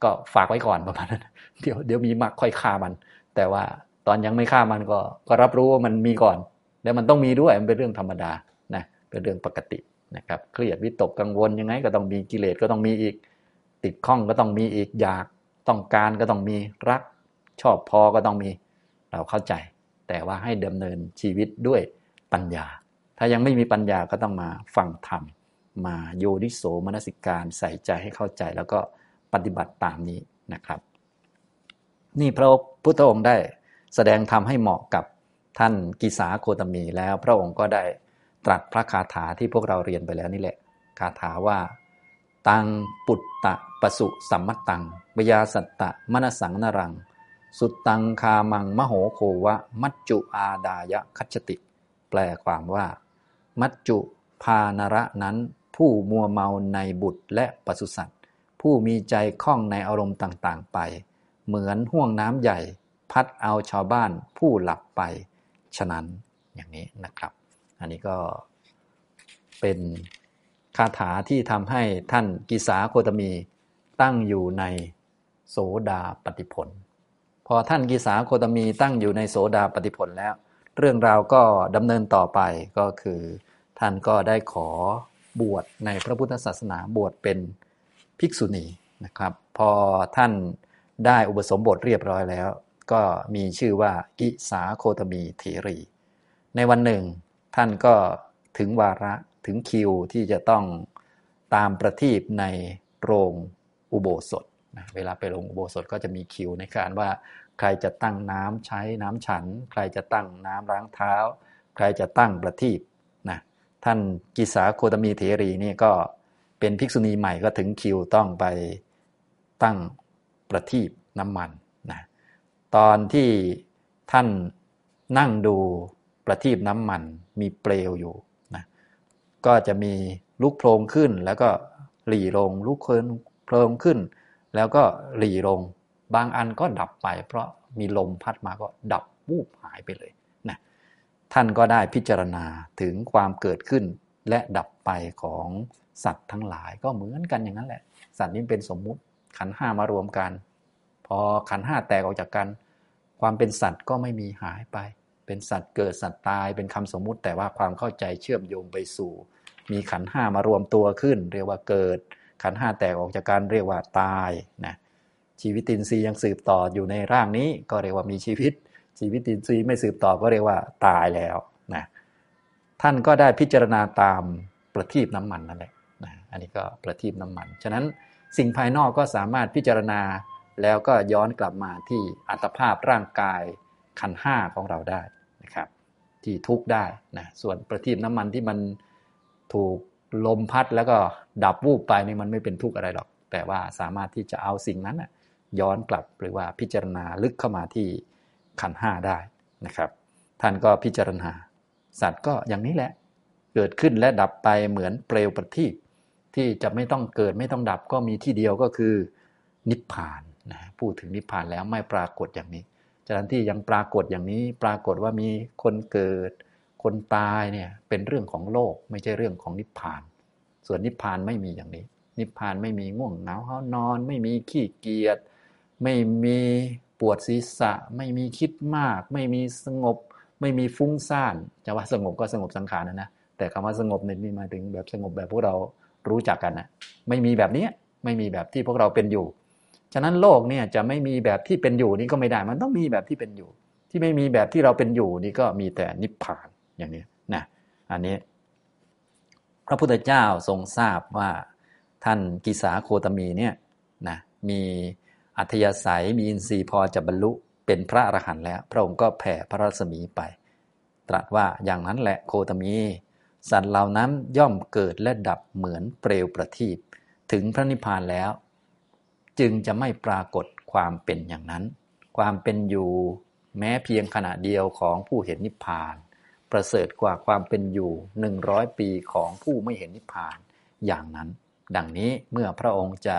ก็ฝากไว้ก่อนประมาณนั้นเดี๋ยวเดี๋ยวมีมากค่อยฆ่ามัน แต่ว่าตอนยังไม่ฆ่ามันก็ ก็รับรู้ว่ามันมีก่อน แล้วมันต้องมีด้วยมันเป็นเรื่องธรรมดานะเป็นเรื่องปกตินะครับเครียดวิตกกังวลยังไง ก็ต้องมีกิเลสก็ต้องมีอีก ติดข้องก็ต้องมีอีกอยากต้องการก็ต้องมีรัก ชอบพอก็ต้องมี เราเข้าใจ แต่ว่าให้ดำเนินชีวิตด้วยปัญญา ถ้ายังไม่มีปัญญาก็ต้องมาฟังธรรม มาโยนิโสมนสิการใส่ใจให้เข้าใจแล้วก็ปฏิบัติตามนี้นะครับ นี่พระพุทธองค์ได้แสดงธรรมให้เหมาะกับท่านกิสาโคตมีแล้วพระองค์ก็ได้ตรัสพระคาถาที่พวกเราเรียนไปแล้วนี่แหละ คาถาว่า ตังปุตตะปสุสัมมตังบยาสัตตะมณสังนรัง สุดตังคามังมโหโควะ มัจจุอาดายะคัจติ แปลความว่า มัจจุพานระนั้น ผู้มัวเมาในบุตรและปศุสัตว์ ผู้มีใจคล่องในอารมณ์ต่างๆไป เหมือนห่วงน้ำใหญ่ พัดเอาชาวบ้านผู้หลับไป ฉะนั้นอย่างนี้นะครับ อันนี้ก็เป็นคาถาที่ทำให้ท่านกิสาโคตมีตั้งอยู่ในโสดาปฏิผล อท่านกิสาโคตมีตั้งอยู่ในโสดาปฏิผลแล้ว เรื่องราวก็ดำเนินต่อไปก็คือ ท่านก็ได้ขอบวชในพระพุทธศาสนาบวชเป็นภิกษุณีนะครับ พอท่านได้อุปสมบทเรียบร้อยแล้ว ก็มีชื่อว่ากิสาโคตมีเถรี ในวันหนึ่ง ท่านก็ถึงวาระถึงคิวที่จะต้องตามประทีปในโรงอุโบสถเวลาไปโรงอุโบสถก็จะมีคิวในการว่า ใครจะตั้งน้ำใช้น้ำฉัน ใครจะตั้งน้ำล้างเท้า ใครจะตั้งประทีปนะท่านกิสาโคตมีเถรีนี่ก็เป็นภิกษุณีใหม่ก็ถึงคิวต้องไปตั้งประทีปน้ำมันนะตอนที่ท่านนั่งดูประทีปน้ำมันมีเปลวอยู่นะก็จะมีลุกโพลงขึ้นแล้วก็หลีลงลุกเคลินโพลงขึ้น แล้วก็หลีลง บางอันก็ดับไป เพราะมีลมพัดมาก็ดับวูบหายไปเลยนะท่านก็ได้พิจารณาถึงความเกิดขึ้น และดับไปของสัตว์ทั้งหลายก็เหมือนกันอย่างนั้นแหละ สัตว์นี้เป็นสมมุติขันห้ามารวมกัน พอขันห้าแตกออกจากกัน ความเป็นสัตว์ก็ไม่มีหายไป เป็นสัตว์เกิดสัตว์ตายเป็นคำสมมุติ แต่ว่าความเข้าใจเชื่อมโยงไปสู่ มีขันห้ามารวมตัวขึ้น เรียกว่าเกิดขันห้าแตกออกจากกันเรียกว่าตายนะ ชีวิตินทรีย์ยังสืบต่ออยู่ในร่างนี้ ก็เรียกว่ามีชีวิต ชีวิตินทรีย์ไม่สืบต่อก็เรียกว่าตายแล้วนะท่านก็ได้พิจารณาตามประทีปน้ำมันนั่นแหละนะอันนี้ก็ประทีปน้ำมัน ฉะนั้นสิ่งภายนอกก็สามารถพิจารณาแล้วก็ย้อนกลับมาที่อัตภาพร่างกายขันห้าของเราได้นะครับ ที่ทุกได้นะส่วนประทีปน้ำมันที่มันถูกลมพัดแล้วก็ดับวูบไปนี่มันไม่เป็นทุกข์อะไรหรอก แต่ว่าสามารถที่จะเอาสิ่งนั้น ย้อนกลับหรือว่าพิจารณาลึกเข้ามาที่ขันห้าได้นะครับ ท่านก็พิจารณา สัตว์ก็อย่างนี้แหละ เกิดขึ้นและดับไปเหมือนเปลวประทีปที่จะไม่ต้องเกิดไม่ต้องดับก็มีที่เดียวก็คือนิพพานนะพูดถึงนิพพานแล้วไม่ปรากฏอย่างนี้ฉะนั้นที่ยังปรากฏอย่างนี้ปรากฏว่ามีคนเกิด คนตายเนี่ยเป็นเรื่องของโลกไม่ใช่เรื่องของนิพพาน ส่วนนิพพานไม่มีอย่างนี้ นิพพานไม่มีง่วงเหงาห้านอน ไม่มีขี้เกียจ ไม่มีปวดศีรษะ ไม่มีคิดมาก ไม่มีสงบ ไม่มีฟุ้งซ่านจะว่าสงบก็สงบสังขารนะนะแต่คำว่าสงบเนี่ยนี่หมายถึงแบบสงบแบบพวกเรารู้จักกันนะไม่มีแบบนี้ไม่มีแบบที่พวกเราเป็นอยู่ ฉะนั้นโลกเนี่ยจะไม่มีแบบที่เป็นอยู่นี่ก็ไม่ได้ มันต้องมีแบบที่เป็นอยู่ ที่ไม่มีแบบที่เราเป็นอยู่นี่ก็มีแต่นิพพานอย่างนี้นะอันนี้ พระพุทธเจ้าทรงทราบว่าท่านกิสาโคตมีเนี่ยนะมี อัธยาศัยมีอินทรีย์พอจะบรรลุเป็นพระอรหันต์แล้ว พระองค์ก็แผ่พระรัศมีไป ตรัสว่าอย่างนั้นแหละโคตมี สัตว์เหล่านั้นย่อมเกิดและดับเหมือนเปลวประทีปถึงพระนิพพานแล้ว จึงจะไม่ปรากฏความเป็นอย่างนั้น ความเป็นอยู่แม้เพียงขณะเดียวของผู้เห็นนิพพาน ประเสริฐกว่าความเป็นอยู่หนึ่งร้อยปีของผู้ไม่เห็นนิพพานอย่างนั้น ดังนี้เมื่อพระองค์จะ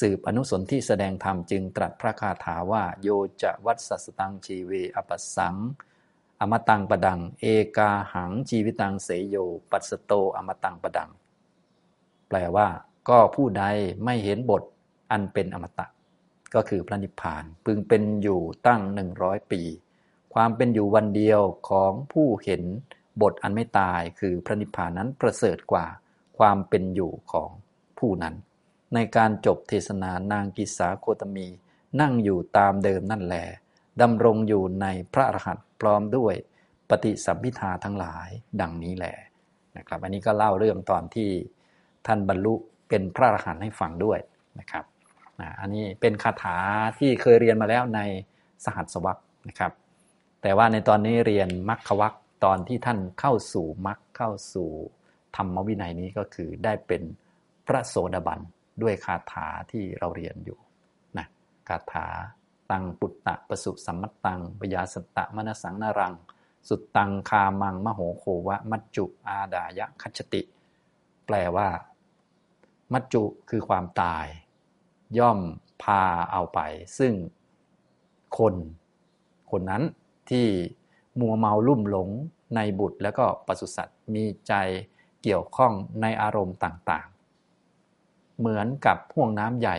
สืบอนุสนที่แสดงธรรมจึงตรัสพระคาถาว่า โยจะวัดสัสตังชีเวอปัสสัง อมตังประดัง เอกาหังชีวิตังเสยโย ปัสโตอมตังประดัง แปลว่า ก็ผู้ใดไม่เห็นบทอันเป็นอมตะ ก็คือพระนิพพานพึงเป็นอยู่ตั้งหนึ่งร้อยปี ความเป็นอยู่วันเดียวของผู้เห็นบทอันไม่ตายคือพระนิพพานนั้นประเสริฐกว่าความเป็นอยู่ของผู้นั้น ในการจบเทศนานางกิสาโคตมี นั่งอยู่ตามเดิมนั่นแหลดำรงอยู่ในพระอรหันต์พร้อมด้วยปฏิสัมพิทาทั้งหลายดังนี้แหละนะครับ อันนี้ก็เล่าเรื่องตอนที่ท่านบรรลุเป็นพระอรหันต์ให้ฟังด้วยนะครับอันนี้เป็นคาถาที่เคยเรียนมาแล้วในสหัสวรรคนะครับ แต่ว่าในตอนนี้เรียนมัคควรรคตอนที่ท่านเข้าสู่มัคเข้าสู่ธรรมวินัยนี้ก็คือได้เป็นพระโสดาบัน ด้วยคาถาที่เราเรียนอยู่นะคาถาตังปุตตะปะสุสัมมตังปยาสตะมนสังนารัง สุดตังคามังมโหโควะ มัจจุอาดายะคัจติ แปลว่า มัจจุคือความตาย ย่อมพาเอาไป ซึ่งคน คนนั้นที่มัวเมาลุ่มหลงในบุตร แล้วก็ปศุสัตว์มีใจเกี่ยวข้องในอารมณ์ต่าง เหมือนกับห่วงน้ำใหญ่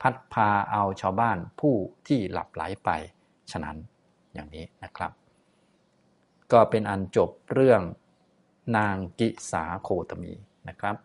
พัดพาเอาชาวบ้านผู้ที่หลับไหลไป ฉะนั้นอย่างนี้นะครับ ก็เป็นอันจบเรื่องนางกิสาโคตมีนะครับ